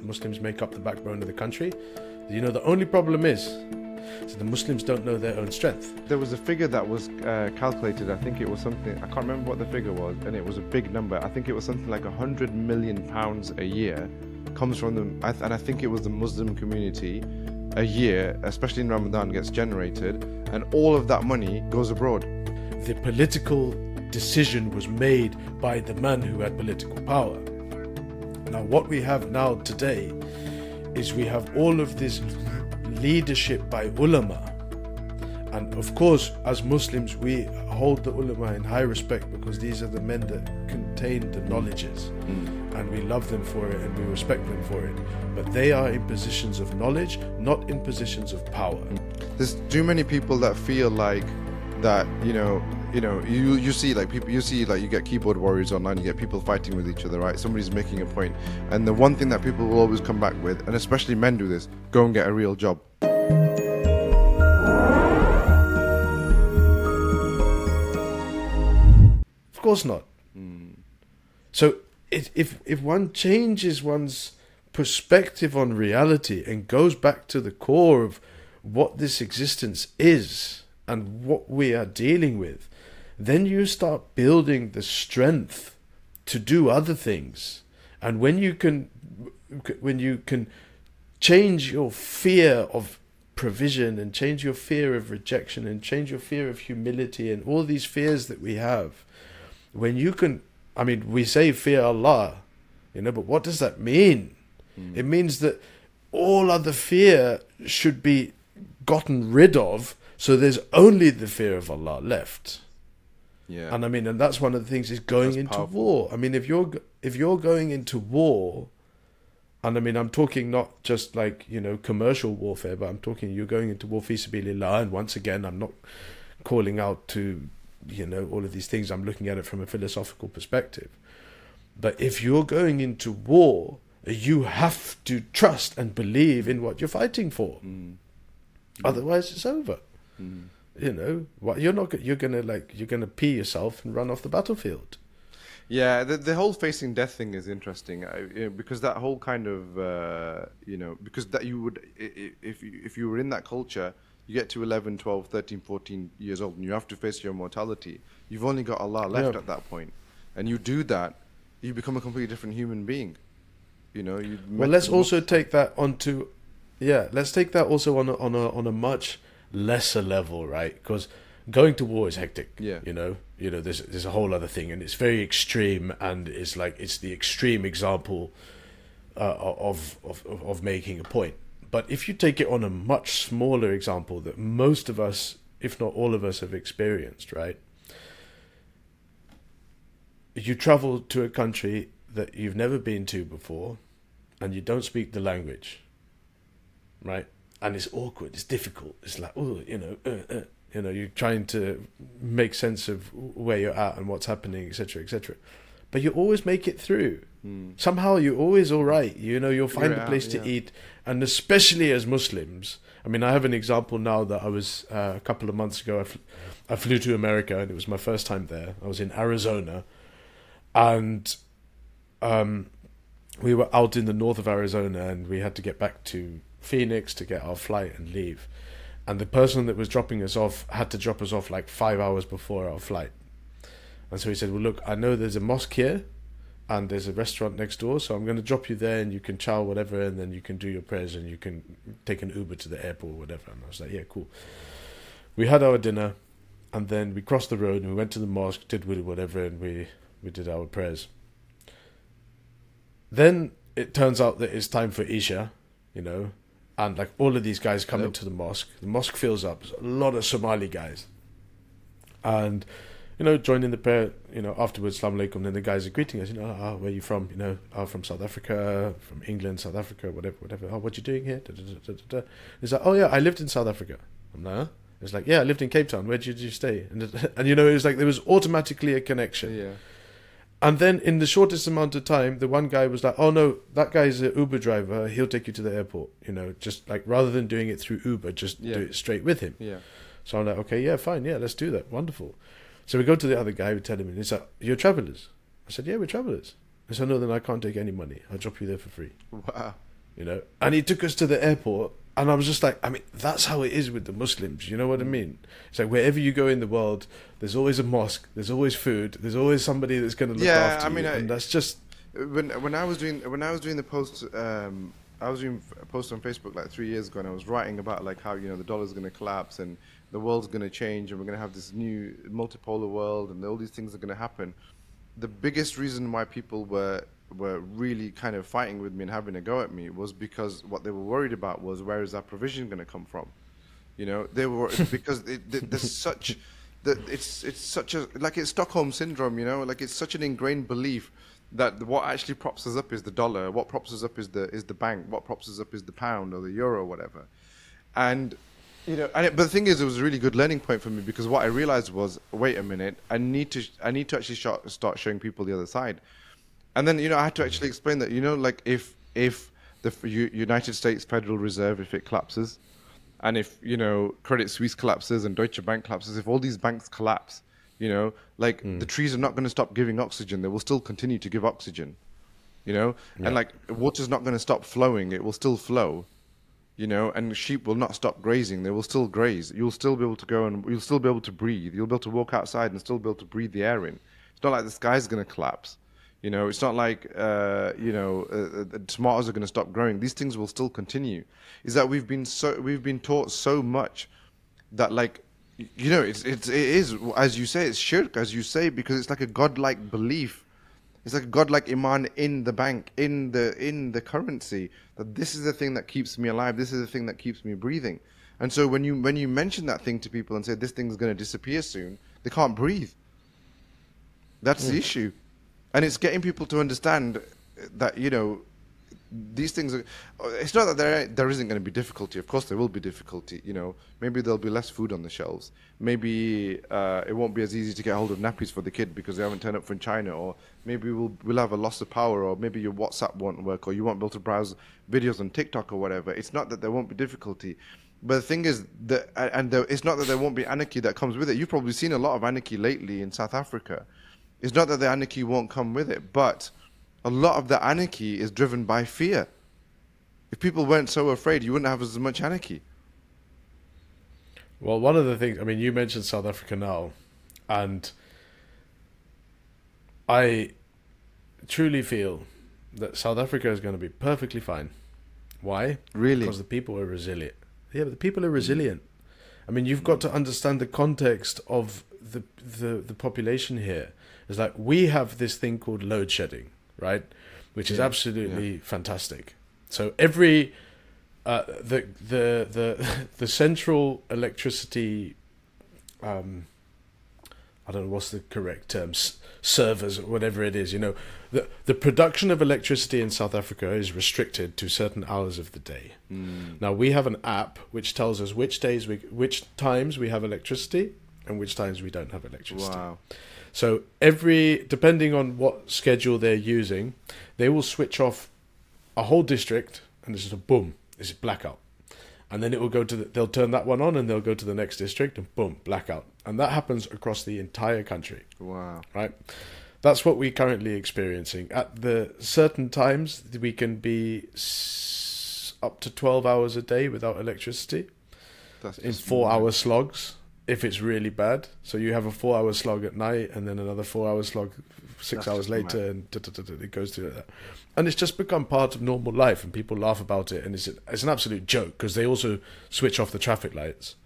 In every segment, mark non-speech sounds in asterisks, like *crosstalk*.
Muslims make up the backbone of the country. You know, the only problem is so the Muslims don't know their own strength. There was a figure that was uh, calculated. I think it was something. I can't remember what the figure was, and it was a big number. I think it was something like a hundred million pounds a year comes from the, and I think it was the Muslim community. A year, especially in Ramadan, gets generated, and all of that money goes abroad. The political decision was made by the man who had political power. Now, what we have now today is we have all of this leadership by ulama. And of course, as Muslims, we hold the ulama in high respect because these are the men that contain the knowledges. Mm. And we love them for it and we respect them for it. But they are in positions of knowledge, not in positions of power. There's too many people that feel like that, you know, you know, you you see like people, you see like you get keyboard warriors online, you get people fighting with each other, right? Somebody's making a point, and the one thing that people will always come back with, and especially men do this, go and get a real job. Of course not. Mm. So it, if if one changes one's perspective on reality and goes back to the core of what this existence is and what we are dealing with, then you start building the strength to do other things. And when you can when you can change your fear of provision and change your fear of rejection and change your fear of humility and all these fears that we have when you can i mean we say fear allah you know but what does that mean mm. it means that all other fear should be gotten rid of so there's only the fear of allah left yeah and i mean and that's one of the things is going that's into powerful. war i mean if you're if you're going into war and I mean, I'm talking not just like, you know, commercial warfare, but I'm talking you're going into war fi sabilillah. And once again, I'm not calling out to, you know, all of these things. I'm looking at it from a philosophical perspective. But if you're going into war, you have to trust and believe in what you're fighting for. Mm. Otherwise, it's over. Mm. You know, what you're not. You're gonna like. You're gonna pee yourself and run off the battlefield. Yeah, the, the whole facing death thing is interesting uh, you know, because that whole kind of uh, you know because that you would if you, if you were in that culture you get to 11 12 13 14 years old and you have to face your mortality you've only got allah left yeah. at that point and you do that you become a completely different human being you know you well let's also take that onto yeah let's take that also on a, on a on a much lesser level right because going to war is hectic. Yeah. You know, you know, there's there's a whole other thing, and it's very extreme, and it's like it's the extreme example uh, of, of of making a point. But if you take it on a much smaller example that most of us, if not all of us, have experienced, right? You travel to a country that you've never been to before, and you don't speak the language, right? And it's awkward. It's difficult. It's like, oh, you know, uh, uh you know you're trying to make sense of where you're at and what's happening etc etc but you always make it through mm. somehow you're always all right you know you'll find you're a place out, to yeah. eat and especially as muslims i mean i have an example now that i was uh, a couple of months ago I, fl- I flew to america and it was my first time there i was in arizona and um, we were out in the north of arizona and we had to get back to phoenix to get our flight and leave and the person that was dropping us off had to drop us off like five hours before our flight. And so he said, "Well, look, I know there's a mosque here, and there's a restaurant next door, so I'm going to drop you there, and you can chow whatever, and then you can do your prayers, and you can take an Uber to the airport or whatever." And I was like, "Yeah, cool." We had our dinner, and then we crossed the road, and we went to the mosque, did whatever, and we we did our prayers. Then it turns out that it's time for Isha, you know, and like all of these guys come yep. into the mosque. The mosque fills up. There's a lot of Somali guys, and you know, joining the prayer. You know, afterwards, Salam alaikum. Then the guys are greeting us. You know, oh, where are you from? You know, oh, from South Africa, from England, South Africa, whatever, whatever. Oh, what you doing here? Da, da, da, It's like, oh yeah, I lived in South Africa. I'm like, huh? It's like, yeah, I lived in Cape Town. Where did you stay? And *laughs* and you know, it was like there was automatically a connection. Yeah. And then in the shortest amount of time, the one guy was like, "Oh no, that guy's an Uber driver. He'll take you to the airport." You know, just like rather than doing it through Uber, just yeah. do it straight with him. Yeah. So I'm like, "Okay, yeah, fine, yeah, let's do that. Wonderful." So we go to the other guy. We tell him, and he's like, "You're travelers." I said, "Yeah, we're travelers." I said, no, then I can't take any money. I'll drop you there for free. Wow. You know, and he took us to the airport, and I was just like, I mean, that's how it is with the Muslims. You know what I mean? It's like wherever you go in the world, there's always a mosque, there's always food, there's always somebody that's going to look Yeah, after I mean, you, I- and that's just when when I was doing when I was doing the post, um, I was doing a post on Facebook like three years ago, and I was writing about like how you know the dollar's going to collapse and the world's going to change, and we're going to have this new multipolar world, and all these things are going to happen. The biggest reason why people were were really kind of fighting with me and having a go at me was because what they were worried about was where is that provision going to come from? You know, they were *laughs* because it, th- there's such that it's it's such a like it's Stockholm syndrome. You know, like it's such an ingrained belief that what actually props us up is the dollar. What props us up is the is the bank. What props us up is the pound or the euro or whatever. And you know, and it, but the thing is, it was a really good learning point for me because what I realized was, wait a minute, I need to I need to actually sh- start showing people the other side. And then you know I had to actually explain that you know like if if the United States Federal Reserve if it collapses, and if you know Credit Suisse collapses and Deutsche Bank collapses, if all these banks collapse, you know like hmm. the trees are not going to stop giving oxygen; they will still continue to give oxygen, you know, and like water's not going to stop flowing; it will still flow, you know, and sheep will not stop grazing; they will still graze. You'll still be able to go and you'll still be able to breathe. You'll be able to walk outside and still be able to breathe the air in. It's not like the sky's going to collapse. You know, it's not like uh, you know uh, uh, tomatoes are going to stop growing. These things will still continue. Is that we've been so we've been taught so much that like you know it's it's it is as you say it's shirk as you say because it's like a godlike belief. It's like a godlike iman in the bank in the in the currency that this is the thing that keeps me alive. This is the thing that keeps me breathing. And so when you when you mention that thing to people and say this thing's going to disappear soon, they can't breathe. That's the issue, and it's getting people to understand that you know these things are. It's not that there there isn't going to be difficulty. Of course, there will be difficulty. You know, maybe there'll be less food on the shelves. Maybe uh, it won't be as easy to get hold of nappies for the kid because they haven't turned up from China. Or maybe we'll we'll have a loss of power. Or maybe your WhatsApp won't work. Or you won't be able to browse videos on TikTok or whatever. It's not that there won't be difficulty. But the thing is that, and there, it's not that there won't be anarchy that comes with it. You've probably seen a lot of anarchy lately in South Africa. It's not that the anarchy won't come with it, but a lot of the anarchy is driven by fear. If people weren't so afraid, you wouldn't have as much anarchy. Well, one of the things, I mean, you mentioned South Africa now, and I truly feel that South Africa is going to be perfectly fine. Why? Really? Because the people are resilient. Yeah, but the people are resilient. I mean, you've got to understand the context of the the, the population here. It's like we have this thing called load shedding, right? Which is Yeah, absolutely fantastic. So every uh, the the the *laughs* the central electricity um, I don't know what's the correct term s- servers or whatever it is you know the the production of electricity in South Africa is restricted to certain hours of the day now we have an app which tells us which days we which times we have electricity and which times we don't have electricity Wow. so every depending on what schedule they're using, they will switch off a whole district, and this is a boom, this is blackout, and then it will go to the, they'll turn that one on, and they'll go to the next district, and boom, blackout, and that happens across the entire country, Wow. right? That's what we're currently experiencing. At the certain times, we can be s- up to twelve hours a day without electricity That's in 4 hour slogs if it's really bad. So you have a four hour slog at night and then another four hour slog six That's hours later, mad. and da, da, da, it goes through that. And it's just become part of normal life, and people laugh about it, and it's it's an absolute joke because they also switch off the traffic lights.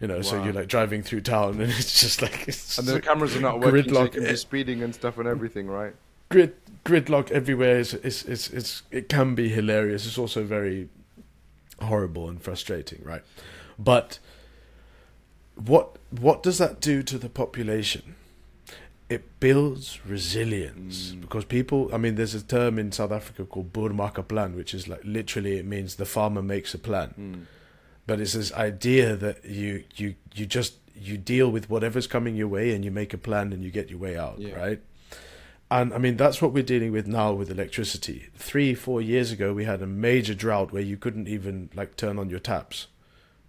You know, so you're like driving through town, and *laughs* it's just like it's And the like cameras are not working, so gridlock. can speeding and stuff and everything, right? grid gridlock everywhere is is is it's it can be hilarious. It's also very horrible and frustrating, right? But what what does that do to the population? It builds resilience mm. because people. I mean, there's a term in South Africa called "boermaker plan," which is like literally it means the farmer makes a plan. Mm. But it's this idea that you you you just you deal with whatever's coming your way and you make a plan and you get your way out, Yeah. right? And I mean that's what we're dealing with now with electricity. Three, four years ago, we had a major drought where you couldn't even like turn on your taps,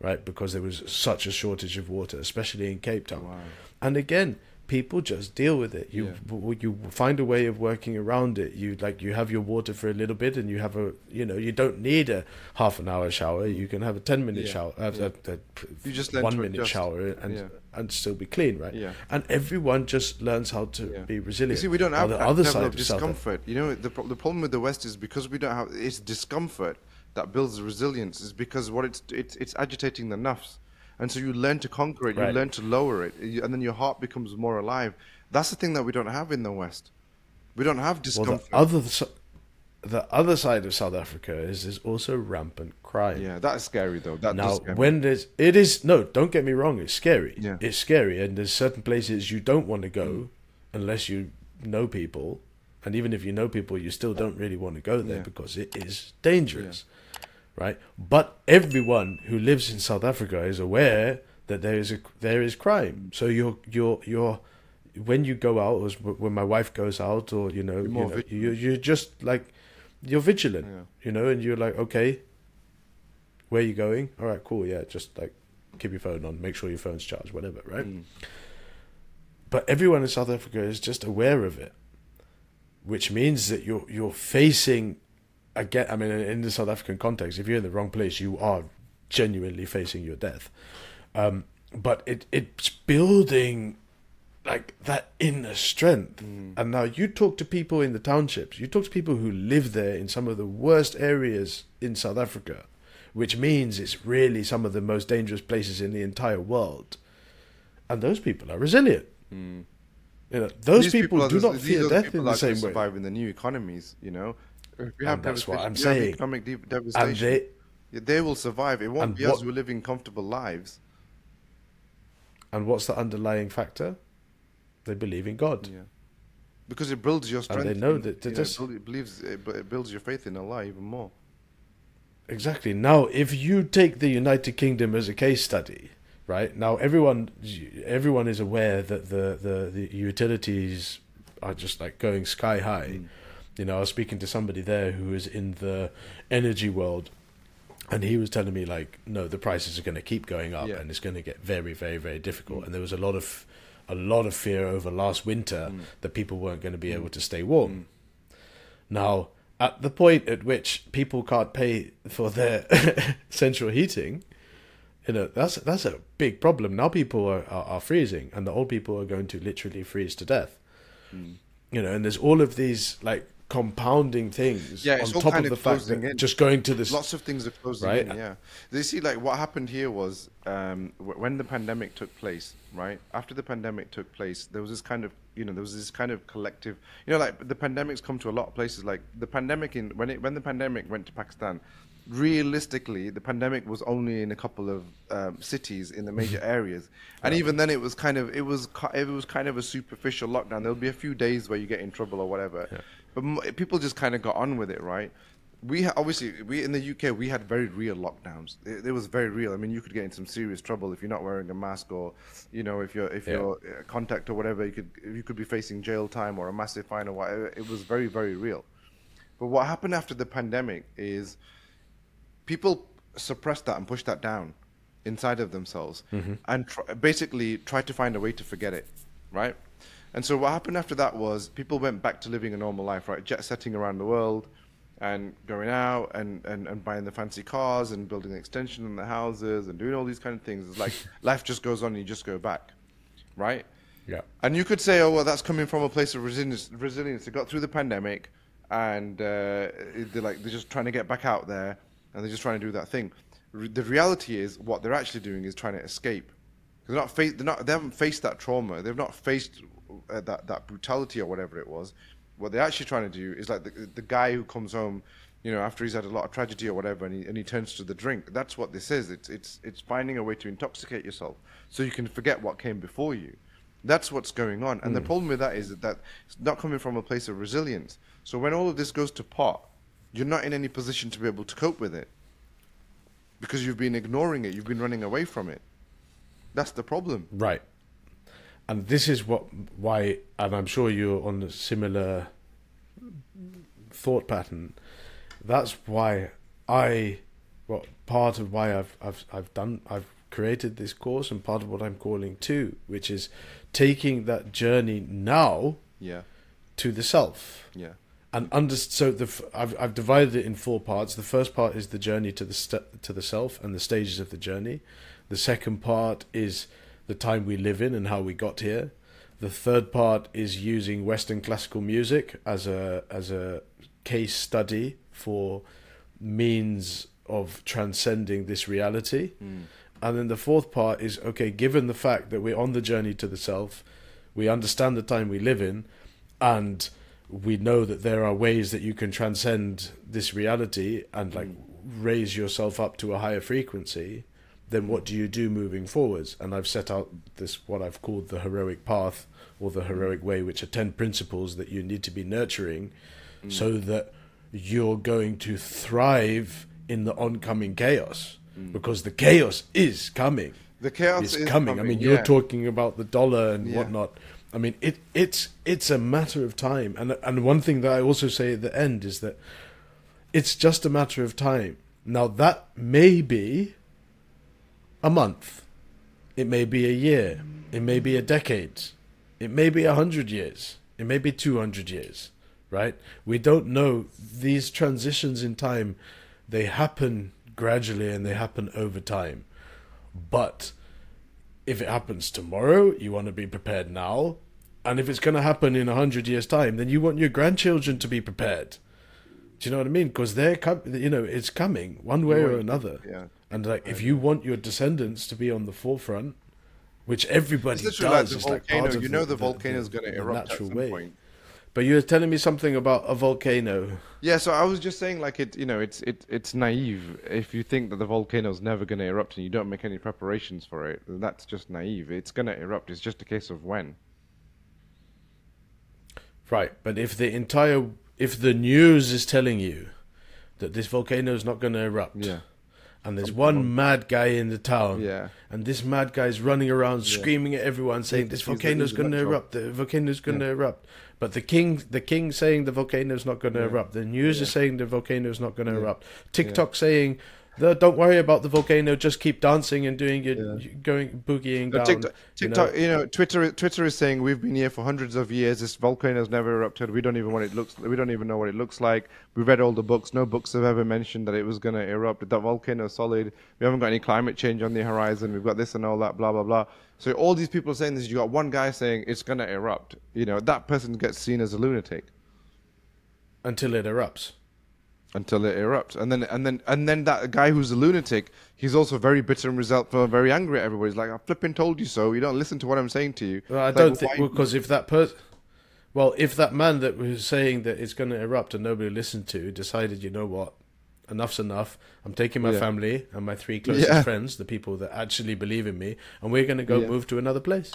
right? Because there was such a shortage of water, especially in Cape Town. Wow. And again, people just deal with it. You w you find a way of working around it. You like you have your water for a little bit, and you have a you know you don't need a half an hour shower. You can have a ten minute Yeah. shower, uh, Yeah. a, a, You just one minute adjust. shower, and Yeah. and still be clean, right? Yeah. And everyone just learns how to Yeah. be You resilient. see, we don't have the other side of discomfort. You know, the the problem with the West is because we don't have it's discomfort that builds resilience. Is because what it's it's it's agitating the nafs, and so you learn to conquer it. You learn to lower it, and then your heart becomes more alive. That's the thing that we don't have in the West. We don't have discomfort Well, the other the other side of South Africa is there's also rampant crime. yeah, that's scary though. That Now, does scare me. when there's, it is no, don't get me wrong, it's scary. Yeah. It's scary, and there's certain places you don't want to go Mm. unless you know people, and even if you know people, you still don't really want to go there Yeah. because it is dangerous, right? But everyone who lives in South Africa is aware that there is a there is crime. So you're you're you're when you go out, or when my wife goes out, or you know, You're you know, vigilant. you you're just like you're vigilant, Yeah. you know, and you're like, okay, where are you going? All right, cool. Yeah, just like keep your phone on, make sure your phone's charged, whatever, right? Mm. But everyone in South Africa is just aware of it, which means that you're you're facing again. I mean, in the South African context, if you're in the wrong place, you are genuinely facing your death. Um, but it it's building like that inner strength. And now you talk to people in the townships, you talk to people who live there in some of the worst areas in South Africa, which means it's really some of the most dangerous places in the entire world. And those people are resilient. You know, those These people, are do not fear death people in the same way. survive in the new economies. You know, And that's what I'm if we have saying. Economic de- And devastation. they Yeah, they will survive. It won't And be us We're living comfortable lives. and what's the underlying factor? They believe in God. Yeah, because it builds your strength. they know that they you know, just- it it believes it, it builds your faith in Allah even more. Exactly. Now, if you take the United Kingdom as a case study, right now, everyone everyone is aware that the the, the utilities are just like going sky high. Hmm. You know, I was speaking to somebody there who is in the energy world, and he was telling me like, no, the prices are going to keep going up, Yeah. and it's going to get very, very, very difficult. Hmm. And there was a lot of a lot of fear over last winter hmm. that people weren't going to be able to stay warm. Now, at the point at which people can't pay for their *laughs* central heating, you know that's that's a big problem. Now people are, are, are freezing, and the old people are going to literally freeze to death. You know, and there's all of these like compounding things Yeah, on top of of the fact that in. just going to this. Lots of things are closing Right. in. Yeah, they see like what happened here was um, when the pandemic took place. Right after the pandemic took place, there was this kind of you know there was this kind of collective. You know, like the pandemics come to a lot of places. Like the pandemic in when it when the pandemic went to Pakistan. Realistically, the pandemic was only in a couple of um, cities in the major *laughs* areas, and even then, it was kind of it was it was kind of a superficial lockdown. There'll be a few days where you get in trouble or whatever, but m- people just kind of got on with it, right? we ha- obviously we in the UK we had very real lockdowns. It, it was very real. I mean, you could get in some serious trouble if you're not wearing a mask, or you know, if you're if Yeah. you're uh, contact or whatever, you could you could be facing jail time or a massive fine or whatever. It was very very real. But what happened after the pandemic is people suppressed that and pushed that down inside of themselves and tr- basically tried to find a way to forget it, right? And so what happened after that was people went back to living a normal life, right? Jet setting around the world and going out and, and, and buying the fancy cars and building an extension in the houses and doing all these kind of things. It's like *laughs* life just goes on and you just go back, right? yeah, And you could say, oh, well, that's coming from a place of resilience. resilience. They got through the pandemic, and uh, they're like they're just trying to get back out there, and they're just trying to do that thing. Re- the reality is, what they're actually doing is trying to escape. They're not, fa- they're not. They haven't faced that trauma. They've not faced uh, that that brutality or whatever it was. What they're actually trying to do is like the, the guy who comes home, you know, after he's had a lot of tragedy or whatever, and he, and he turns to the drink. That's what this is. It's it's it's finding a way to intoxicate yourself so you can forget what came before you. That's what's going on. And the problem with that is that, that it's not coming from a place of resilience. So when all of this goes to pot, you're not in any position to be able to cope with it because you've been ignoring it, you've been running away from it. That's the problem. right. And this is what why, and I'm sure you're on a similar thought pattern. That's why I, well, part of why I've I've I've done I've created this course and part of what I'm calling too, which is taking that journey now Yeah. to the self. Yeah. And under so the I've I've divided it in four parts. The first part is the journey to the st- to the self and the stages of the journey. The second part is the time we live in and how we got here. The third part is using Western classical music as a as a case study for means of transcending this reality. Mm. And then the fourth part is okay, given the fact that we're on the journey to the self, we understand the time we live in, and we know that there are ways that you can transcend this reality and like mm. raise yourself up to a higher frequency then what do you do moving forwards and i've set out this what i've called the heroic path or the heroic way which are 10 principles that you need to be nurturing mm. so that you're going to thrive in the oncoming chaos mm. because the chaos is coming The chaos is is coming. I mean, yeah. you're talking about the dollar and Yeah. whatnot. I mean, it it's it's a matter of time. And and one thing that I also say at the end is that it's just a matter of time. Now that may be a month, it may be a year, it may be a decade, it may be a hundred years, it may be two hundred years, right? We don't know. These transitions in time, they happen gradually and they happen over time. But if it happens tomorrow, you want to be prepared now. And if it's going to happen in a hundred years' time, then you want your grandchildren to be prepared. Do you know what I mean? Because they're com- you know, it's coming one way or another. Yeah. And like, if you want your descendants to be on the forefront, which everybody It's does, like the it's like part of you know the, the volcano is going to erupt at some way. point. But you were telling me something about a volcano. Yeah, so I was just saying, like it, you know, it's it, it's naive if you think that the volcano's never going to erupt and you don't make any preparations for it. That's just naive. It's going to erupt. It's just a case of when. Right, but if the entire if the news is telling you that this volcano is not going to erupt, Yeah. And there's one mad guy in the town, Yeah. and this mad guy's running around screaming at everyone saying this volcano's going to erupt, the volcano's going to erupt, but the king the king saying the volcano's not going to erupt, the news is saying the volcano's not going to erupt, TikTok saying. "The- Don't worry about the volcano. Just keep dancing and doing your going boogieing No, down. TikTok, you know. You know, Twitter, Twitter is saying we've been here for hundreds of years. This volcano's never erupted. We don't even what it looks. We don't even know what it looks like. We read all the books. No books have ever mentioned that it was going to erupt. That volcano is solid. We haven't got any climate change on the horizon. We've got this and all that. Blah blah blah. So all these people are saying this. You got one guy saying it's going to erupt. You know, that person gets seen as a lunatic until it erupts. Until it erupts, and then and then and then that guy who's a lunatic, he's also very bitter and resentful, and very angry at everybody. He's like, "I flipping told you so. You don't listen to what I'm saying to you." Well, I It's don't like, think why- because if that person, well, if that man that was saying that it's going to erupt and nobody listened to decided, you know what, enough's enough. I'm taking my Yeah. family and my three closest Yeah. friends, the people that actually believe in me, and we're going to go Yeah. move to another place.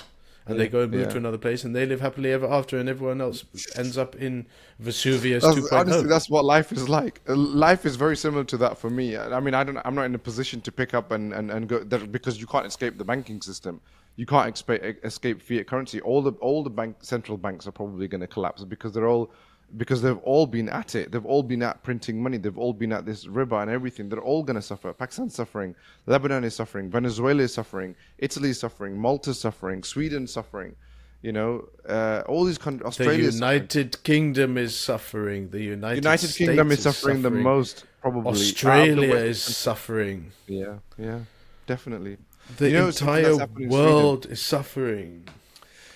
And Yeah. they go and move Yeah. to another place, and they live happily ever after, and everyone else ends up in Vesuvius That's, 2.0. honestly, that's what life is like. Uh, Life is very similar to that for me. I mean, I don't. I'm not in a position to pick up and and, and go that because you can't escape the banking system. You can't escape escape fiat currency. All the all the bank central banks are probably going to collapse because they're all because they've all been at it. They've all been at printing money. They've all been at this riba and everything. They're all going to suffer. Pakistan's suffering. Lebanon is suffering. Venezuela is suffering. Italy is suffering. Malta's suffering. Sweden's suffering. You know, uh, all these countries. the Australia is suffering. United Kingdom is suffering. The United, United States Kingdom is suffering, the most, probably. Australia is suffering. Yeah, yeah, definitely. The You know, entire world is suffering.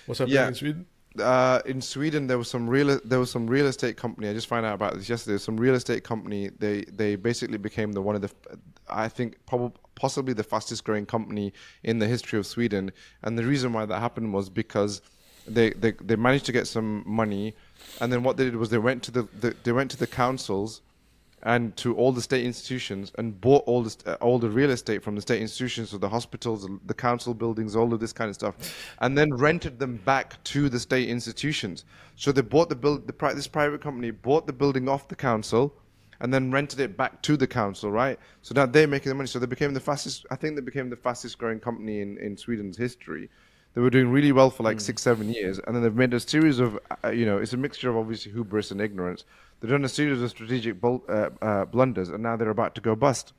What's happening Yeah. in Sweden? Uh, in Sweden, there was some real there was some real estate company. I just found out about this yesterday. Some real estate company. They they basically became the one of the, I think probably possibly the fastest growing company in the history of Sweden. And the reason why that happened was because they they, they managed to get some money, and then what they did was they went to the, the they went to the councils and to all the state institutions and bought all the uh, all the real estate from the state institutions, so the hospitals, the council buildings, all of this kind of stuff, and then rented them back to the state institutions. So they bought the build the pri- this private company bought the building off the council, and then rented it back to the council, right? So now they're making the money. So they became the fastest. I think they became the fastest growing company in in Sweden's history. They were doing really well for like six, seven years, and then they've made a series of, uh, you know, it's a mixture of obviously hubris and ignorance. They've done a series of strategic bul- uh, uh, blunders, and now they're about to go bust.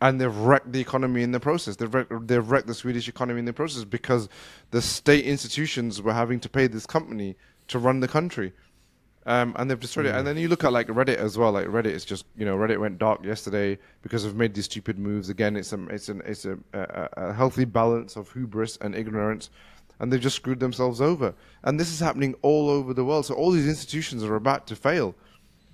and they've wrecked the economy in the process. They've wrecked, they've wrecked the Swedish economy in the process because the state institutions were having to pay this company to run the country. Um, and they've destroyed it. And then you look at like Reddit as well. Like Reddit is just you know Reddit went dark yesterday because they've made these stupid moves. Again, it's a it's an it's a, a, a healthy balance of hubris and ignorance, and they've just screwed themselves over. And this is happening all over the world. So all these institutions are about to fail,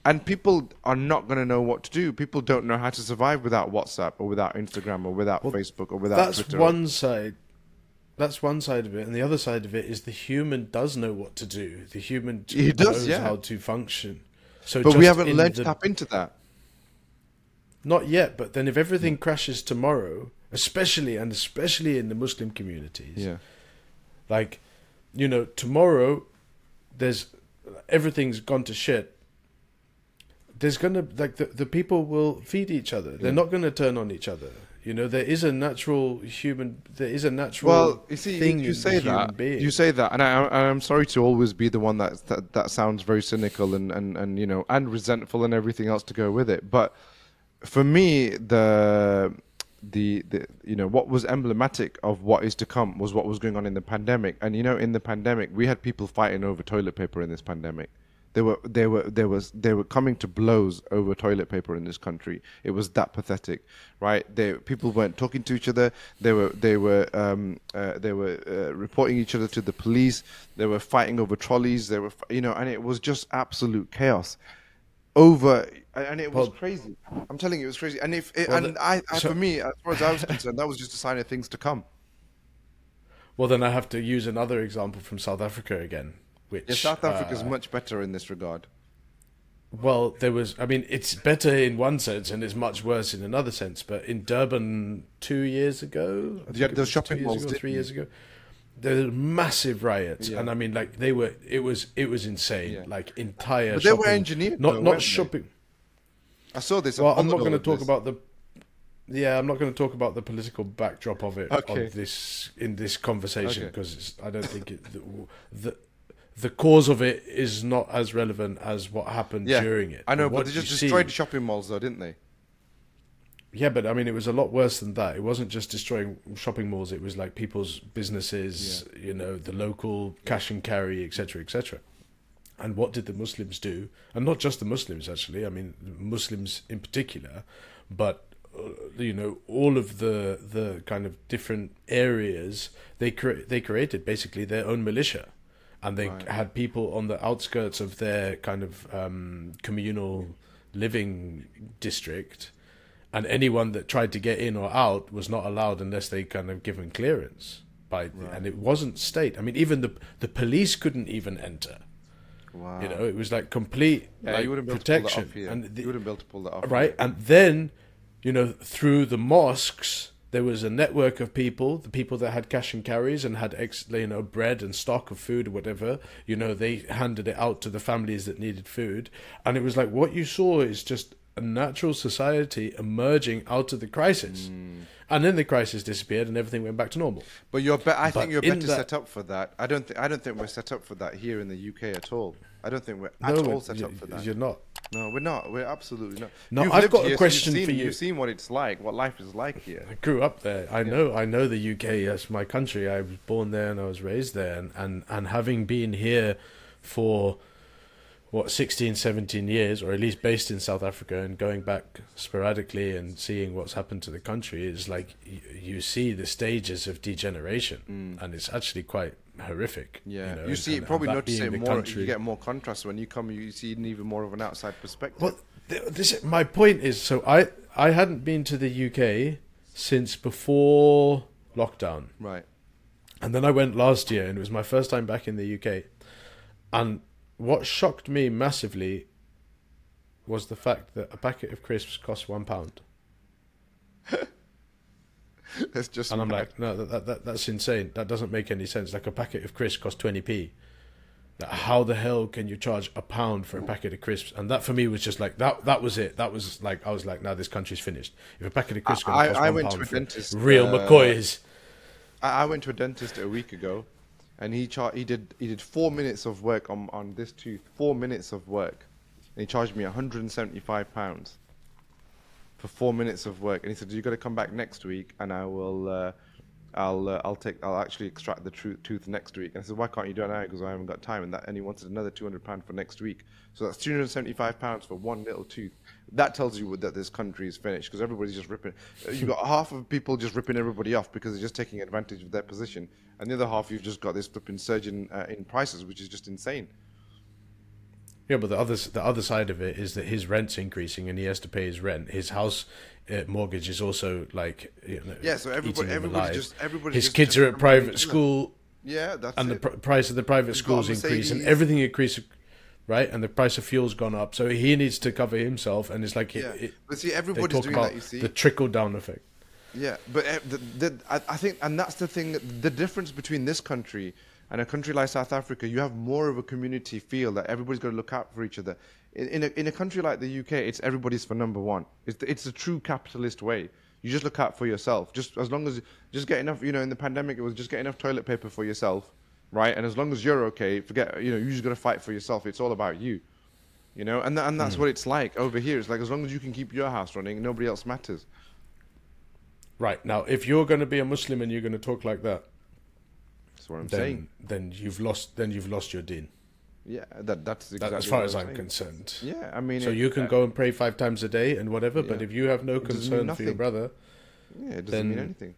and people are not going to know what to do. People don't know how to survive without WhatsApp or without Instagram or without Well, Facebook or without That's Twitter. one side. That's one side of it, and the other side of it is the human does know what to do. The human He does, knows yeah. how to function. So, but we haven't learned to tap into that. Not yet, but then if everything crashes tomorrow, especially and especially in the Muslim communities, Yeah. Like you know, tomorrow there's everything's gone to shit. There's gonna like the, the people will feed each other. They're Yeah. not gonna turn on each other. You know, there is a natural human. There is a natural. Well, you see, thing you say that. being. You say that, and I, I'm sorry to always be the one that that, that sounds very cynical and, and, and you know and resentful and everything else to go with it. But for me, the the the you know what was emblematic of what is to come was what was going on in the pandemic. And you know, in the pandemic, we had people fighting over toilet paper in this pandemic. They were they were there was they were coming to blows over toilet paper in this country. It was that pathetic, right? They people weren't talking to each other. They were they were um, uh, they were uh, reporting each other to the police. They were fighting over trolleys. They were you know, and it was just absolute chaos over and it was Well- crazy. I'm telling you, it was crazy. And if it, Well, and the- I, I so- for me, as far as I was concerned, that was just a sign of things to come. well, then I have to use another example from South Africa again, which Yeah, South Africa's uh, much better in this regard. Well, there was. I mean, it's better in one sense and it's much worse in another sense. But in Durban two years ago, Yeah, was shopping two years malls, ago, three years ago, there were massive riots, Yeah. and I mean, like they were. It was. It was insane. Yeah. Like entire. But they were shopping- engineered, Not though, not weren't they? Shopping. I saw this. I Well, I'm not going to talk this. about the. Yeah, I'm not going to talk about the political backdrop of it Okay. on this in this conversation Okay. because I don't think it, the, the the cause of it is not as relevant as what happened Yeah, during it. I know, What but they you just see- destroyed the shopping malls, though, didn't they? Yeah, but I mean, it was a lot worse than that. It wasn't just destroying shopping malls. It was like people's businesses, you know, the local cash and carry, etc., etc. And what did the Muslims do? And not just the Muslims, actually. I mean, Muslims in particular, but uh, you know, all of the the kind of different areas they cre- they created basically their own militia, and they Right. had people on the outskirts of their kind of um, communal living district and anyone that tried to get in or out was not allowed unless they kind of given clearance by and it wasn't state i mean even the the police couldn't even enter Wow. you know it was like complete yeah, like, you wouldn't protection to pull that off here. and the- you wouldn't be able to pull that off. right and then you know through the mosques there was a network of people the people that had cash and carries and had ex you know bread and stock of food or whatever you know they handed it out to the families that needed food and it was like what you saw is just a natural society emerging out of the crisis Mm. and then the crisis disappeared and everything went back to normal But you're. Be- I But think you're better that- set up for that. I don't. Th- I don't think we're set up for that here in the UK at all. I don't think we're at no all set up for that. you're not No, we're not. We're absolutely not. No, You've I've got a here, so question for seen, you. You've seen what it's like, what life is like here. I grew up there. I know. I know the UK as my country. I was born there and I was raised there. And, and, and having been here for what 16, 17 years, or at least based in South Africa, and going back sporadically and seeing what's happened to the country, is like you, you see the stages of degeneration, and it's actually quite horrific. Mm. Yeah, know, you see, and probably notice it more. country- You get more contrast when you come. You see even more of an outside perspective. Well, th- this my point is so I I hadn't been to the UK since before lockdown. Right. And then I went last year, and it was my first time back in the UK. And what shocked me massively was the fact that a packet of crisps cost one pound. *laughs* It's just. And I'm like, no, that, that, that that's insane. That doesn't make any sense. Like a packet of crisps costs twenty p. Like, How the hell can you charge a pound for a packet of crisps? And that for me was just like that. That was it. That was like I was like, now this country's finished. If a packet of crisps I- cost I one went to a dentist, real uh, McCoys. I, I went to a dentist a week ago, and he char- he did he did four minutes of work on on this tooth. Four minutes of work, and he charged me 175 pounds for four minutes of work, and he said, "You got to come back next week, and I will." Uh, I'll uh, I'll take I'll actually extract the tru- tooth next week. And I said, why can't you do it now? Because I haven't got time. And that and he wanted another two hundred pound for next week. So that's two hundred seventy five pounds for one little tooth. That tells you that this country is finished because everybody's just ripping. You've got half of people just ripping everybody off because they're just taking advantage of their position, and the other half you've just got this flipping surge in, uh, in prices, which is just insane. Yeah, but the other the other side of it is that his rent's increasing and he has to pay his rent. His house uh, mortgage is also like you know, Yeah, so everybody- everybody just- everybody his just- kids just are at private school Yeah, that's and the pr- price of the private schools increase and everything increase, right? And the price of fuel's gone up, so he needs to cover himself. And it's like yeah, it, but see, everybody's doing that. You see, the trickle down effect. Yeah, but uh, the, the, I, I think, and that's the thing. The difference between this country and a country like South Africa, you have more of a community feel that everybody's got to look out for each other. In, in, a, in a country like the UK, it's everybody's for number one. It's the, it's a true capitalist way. You just look out for yourself. Just as long as just get enough. You know, in the pandemic, it was just get enough toilet paper for yourself, right? And as long as you're okay, forget. You know, you just got to fight for yourself. It's all about you. You know, and tha- and that's what it's like over here. It's like as long as you can keep your house running, nobody else matters. Right now, if you're going to be a Muslim and you're going to talk like that, That's what I'm then saying. then you've lost then you've lost your deen. Yeah, that that's That- as far what as I'm saying. concerned. Yeah, I mean, So it- you can uh, go and pray five times a day and whatever, but if you have no It doesn't mean concern for your brother, Yeah, it doesn't mean anything.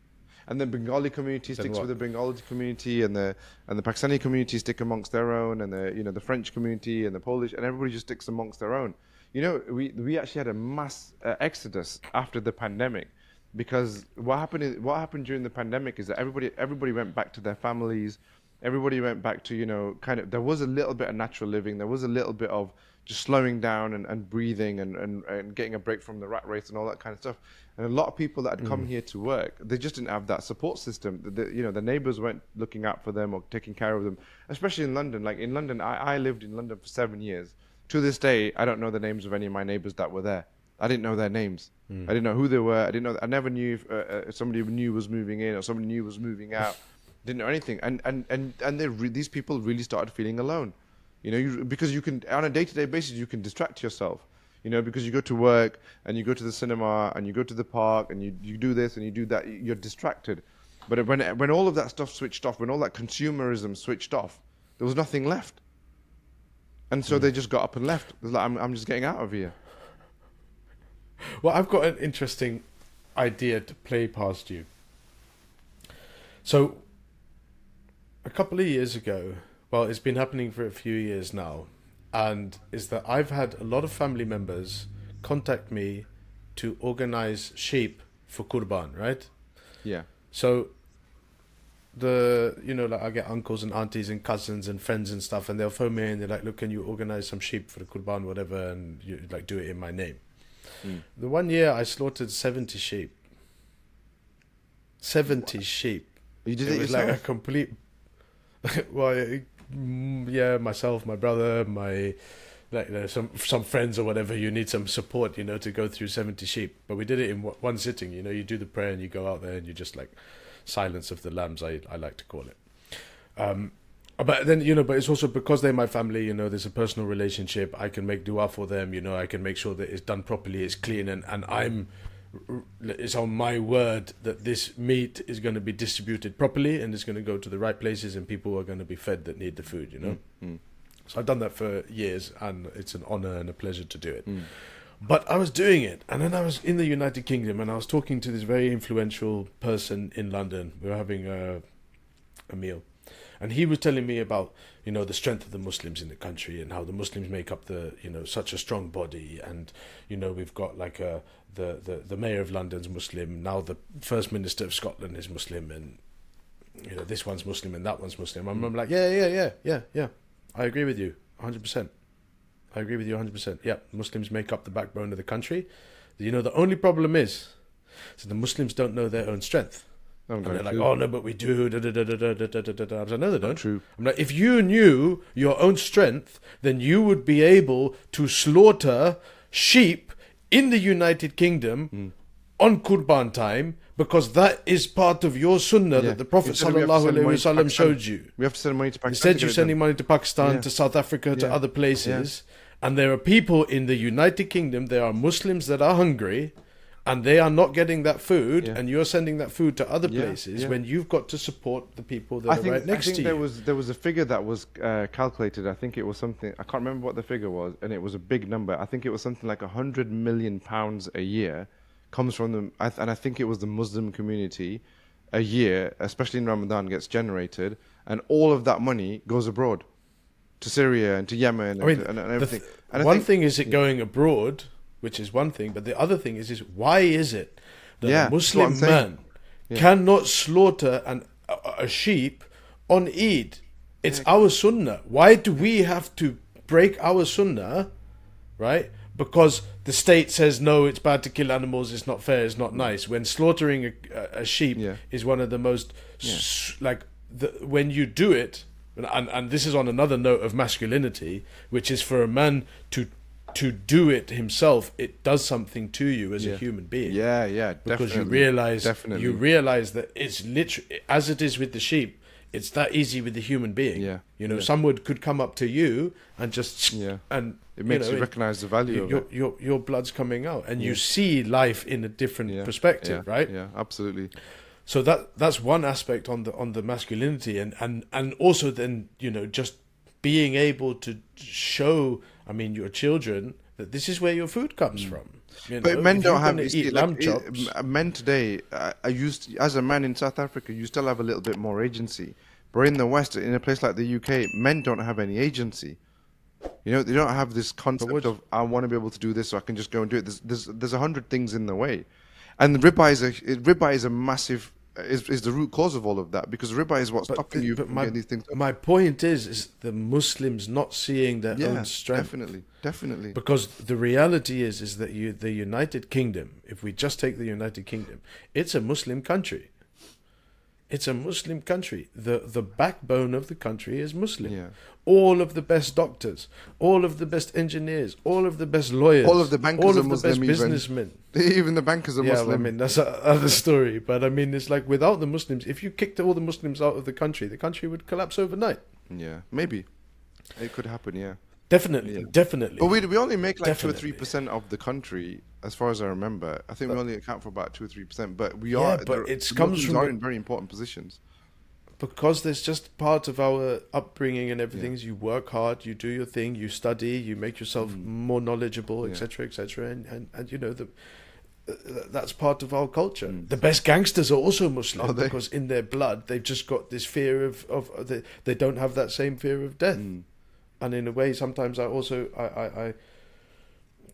And the Bengali community Then sticks with the Bengali community, and the and the Pakistani community stick amongst their own, and the you know the French community and the Polish, and everybody just sticks amongst their own. You know, we we actually had a mass uh, exodus after the pandemic, because what happened is what happened during the pandemic is that everybody everybody went back to their families, everybody went back to you know kind of there was a little bit of natural living, there was a little bit of just slowing down and, and breathing and, and, and getting a break from the rat race and all that kind of stuff. And a lot of people that had come here to work, they just didn't have that support system. The, you know, the neighbors weren't looking out for them or taking care of them, especially in London. Like in London, I, I lived in London for seven years. To this day, I don't know the names of any of my neighbors that were there. I didn't know their names. I didn't know who they were. I didn't know. I never knew if uh, uh, somebody knew was moving in or somebody knew was moving out. *laughs* didn't know anything. And and and and re- these people really started feeling alone. You know, you, because you can on a day-to-day basis you can distract yourself. You know, because you go to work and you go to the cinema and you go to the park and you, you do this and you do that. You're distracted. But when when all of that stuff switched off, when all that consumerism switched off, there was nothing left. And so they just got up and left. Like, I'm I'm just getting out of here. Well, I've got an interesting idea to play past you. So, a couple of years ago, well, it's been happening for a few years now, and is that I've had a lot of family members contact me to organize sheep for Kurban, right? Yeah. So the you know like I get uncles and aunties and cousins and friends and stuff, and they'll phone me and they're like, "Look, can you organize some sheep for the kurban, whatever, and you like do it in my name." Mm. The one year I slaughtered seventy sheep. Seventy sheep. You did it it, was yourself. like a complete. *laughs* well, it- yeah, myself, my brother, my like you know, some some friends or whatever. You need some support, you know, to go through seventy sheep. But we did it in one- one sitting. You know, you do the prayer and you go out there and you just like silence of the lambs. I I like to call it. Um, but then you know, but it's also because they're my family. You know, there's a personal relationship. I can make dua for them. You know, I can make sure that it's done properly, it's clean, and and I'm it's on my word that this meat is going to be distributed properly and it's going to go to the right places and people are going to be fed that need the food. You know. Mm. So I've done that for years, and it's an honor and a pleasure to do it. Mm. But I was doing it, and then I was in the United Kingdom, and I was talking to this very influential person in London. We were having a a meal, and he was telling me about you know the strength of the Muslims in the country and how the Muslims make up the you know such a strong body, and you know we've got like a the, the, the mayor of London's Muslim, now the first minister of Scotland is Muslim, and you know this one's Muslim and that one's Muslim. I'm like, yeah, yeah, yeah, yeah, yeah. I agree with you, 100. percent I agree with you 100%. Yeah, Muslims make up the backbone of the country. You know, the only problem is so the Muslims don't know their own strength. I'm and they're like, oh, no, but we do. Da, da, da, da, da, da, da, da. I was like, no, they don't. True. I'm like, if you knew your own strength, then you would be able to slaughter sheep in the United Kingdom Hmm. on Qurban time because that is part of your sunnah Yeah. that the Prophet Instead of we have to sallallahu send alaihi money to wasallam Pakistan, showed you. We have to send money to Pakistan. Instead, you're sending money to Pakistan, Yeah. to South Africa, to other places, and there are people in the United Kingdom. There are Muslims that are hungry, and they are not getting that food, Yeah. and you're sending that food to other Yeah, places yeah. when you've got to support the people that I are think, right next to you. I think to there you. was there was a figure that was uh, calculated. I think it was something I can't remember what the figure was, and it was a big number. I think it was something like a hundred million pounds a year comes from them, and I think it was the Muslim community a year, especially in Ramadan, gets generated, and all of that money goes abroad to Syria and to Yemen and, I mean, to- and, and everything. th- and one think- thing is it going abroad, which is one thing, but the other thing is is why is it that Yeah, a that's what I'm Muslim man Yeah. cannot slaughter an, a, a sheep on Eid? It's our sunnah. Why do we have to break our sunnah, right? Because the state says no, it's bad to kill animals. It's not fair. It's not nice. When slaughtering a, a, sheep Yeah. is one of the most s- like the, when you do it, and and this is on another note of masculinity, which is for a man to to do it himself. It does something to you as a human being yeah, yeah, because you realize definitely. you realize that it's literally as it is with the sheep it's that easy with the human being Yeah, you know yeah. someone could come up to you and just *tsk* Yeah. and it makes you, know, recognize the value you- of your, it. your your blood's coming out and you see life in a different Yeah, perspective yeah, right Yeah, absolutely. so that that's one aspect on the on the masculinity and and and also then you know just being able to show i mean your children that this is where your food comes from you Mm. But know? men don't have. gonna eat lamb chops men today. I, I used as a man in South Africa, you still have a little bit more agency. But in the West, in a place like the UK, men don't have any agency. You know, they don't have this concept what- of I want to be able to do this, so I can just go and do it. There's there's there's a hundred things in the way, and riba is a riba is a massive is is the root cause of all of that because riba is what's stopping the- you but from my, getting these things. my point is, is the Muslims not seeing their yeah, own strength. definitely, definitely. Because the reality is, is that you, the United Kingdom, if we just take the United Kingdom, it's a Muslim country. It's a Muslim country. The the backbone of the country is Muslim. Yeah. All of the best doctors, all of the best engineers, all of the best lawyers, All of the bankers all are of the Muslim best even. businessmen. *laughs* Even the bankers are Yeah, Muslim. I mean that's another story. But I mean, it's like without the Muslims, if you kicked all the Muslims out of the country, the country would collapse overnight. yeah, maybe it could happen. Yeah. Definitely, Yeah. definitely. But we we only make like two or three percent of the country, as far as I remember. I think we only account for about two or three percent. But we Yeah, are. but the comes from are in very important positions. because there's just part of our upbringing and everything is you work hard you do your thing you study you make yourself more knowledgeable Mm. Yeah. etc etc and, and and you know the uh, that's part of our culture. Mm. The best gangsters are also Muslim Are because in their blood they've just got this fear of of of the, they don't have that same fear of death. Mm. And in a way, sometimes I also I I, I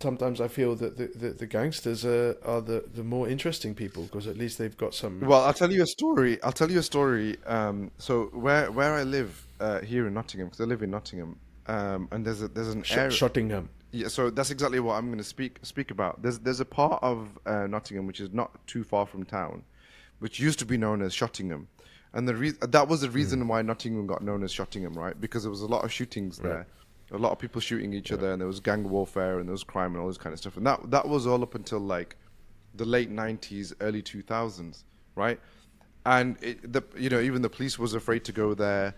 sometimes I feel that the, the, the gangsters are, are the, the more interesting people because at least they've got some. Well, I'll tell you a story. I'll tell you a story. Um, so where where I live uh, here in Nottingham, because I live in Nottingham, um, and there's a there's an Sh- area. Shottingham. Yeah, so that's exactly what I'm going to speak speak about. There's there's a part of uh, Nottingham which is not too far from town, which used to be known as Shottingham, and the re- that was the reason why Nottingham got known as Shottingham, right? Because there was a lot of shootings there, a lot of people shooting each other, and there was gang warfare and there was crime and all this kind of stuff, and that that was all up until like the late '90s, early 2000s, right? And it, the you know even the police was afraid to go there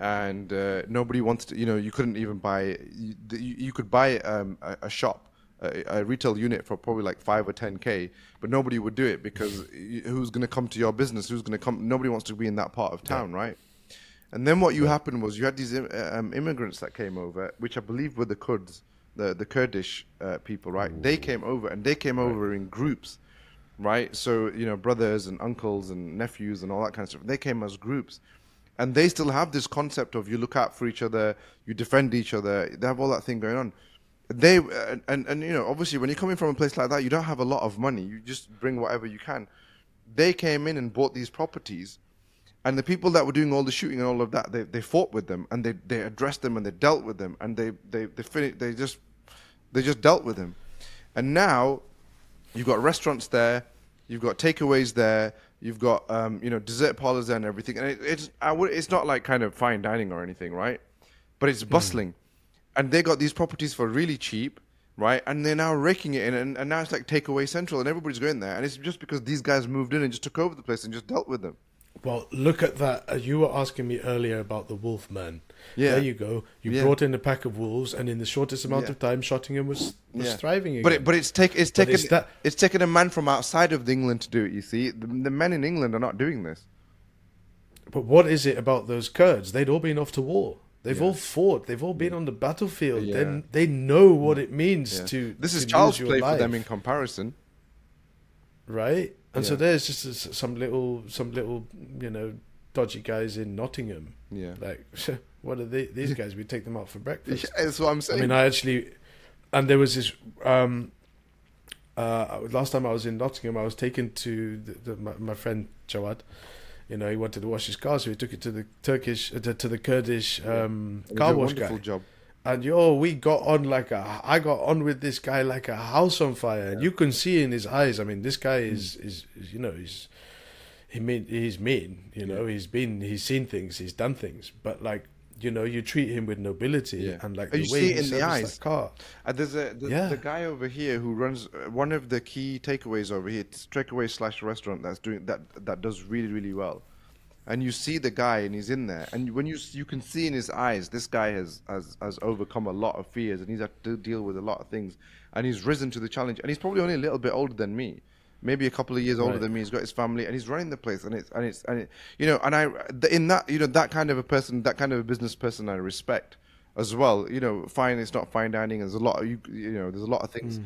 and uh, nobody wanted to. You know, you couldn't even buy. You, you, could buy um, a, a shop, a, a retail unit for probably like five or ten k, but nobody would do it because *laughs* who's going to come to your business? Who's going to come? Nobody wants to be in that part of town, right? And then what you happened was you had these um, immigrants that came over, which I believe were the Kurds, the the Kurdish uh, people, right? They came over and they came over in groups, right? So you know, brothers and uncles and nephews and all that kind of stuff. They came as groups, and they still have this concept of you look out for each other, you defend each other. They have all that thing going on. They and, and and you know, obviously, when you're coming from a place like that, you don't have a lot of money. You just bring whatever you can. They came in and bought these properties and the people that were doing all the shooting and all of that, they, they fought with them and they, they addressed them and they dealt with them and they they they fin- they just they just dealt with them. And now you've got restaurants there, you've got takeaways there, you've got um, you know dessert parlors there and everything. And it, it's I would, it's not like kind of fine dining or anything, right? But it's bustling, and they got these properties for really cheap. Right, and they're now raking it in, and, and now it's like takeaway central, and everybody's going there, and it's just because these guys moved in and just took over the place and just dealt with them. Well, look at that. Uh, you were asking me earlier about the wolf man. Yeah. There you go. You Yeah. brought in a pack of wolves, and in the shortest amount Yeah. of time, Shottingham was, was Yeah. thriving again. But it, but it's take it's taken it's that- it's taken a man from outside of England to do it. You see, the, the men in England are not doing this. But what is it about those Kurds? They'd all been off to war. They've all fought. They've all been on the battlefield. They they know what it means to. this to is child's lose your play for them in comparison. right? And so there's just some little some little you know dodgy guys in Nottingham. Yeah, Like, *laughs* what are they, these guys? We take them out for breakfast. Yeah, that's what I'm saying. I mean, I actually, and there was this. Um, uh, last time I was in Nottingham, I was taken to the, the, my, my friend Jawad. You know, he wanted to wash his car, so he took it to the Turkish, uh, to, to the Kurdish um, car wash wonderful guy. job. And yo, we got on like a. I got on with this guy like a house on fire, and you can see in his eyes. I mean, this guy is is, is you know he's he mean he's mean. You know, he's been he's seen things, he's done things, but like you know, you treat him with nobility Yeah. and like And the you way see he in the eyes. that car. Uh, there's a the, Yeah. the guy over here who runs uh, one of the key takeaways over here. It's takeaway slash restaurant that's doing that that does really really well. And you see the guy, and he's in there, and when you you can see in his eyes, this guy has has has overcome a lot of fears, and he's had to deal with a lot of things, and he's risen to the challenge. And he's probably only a little bit older than me, maybe a couple of years older Right. than me. He's got his family, and he's running the place, and it's and it's and it, you know, and I in that you know that kind of a person, that kind of a business person, I respect as well. You know, fine, it's not fine dining. There's a lot of you, you know, there's a lot of things,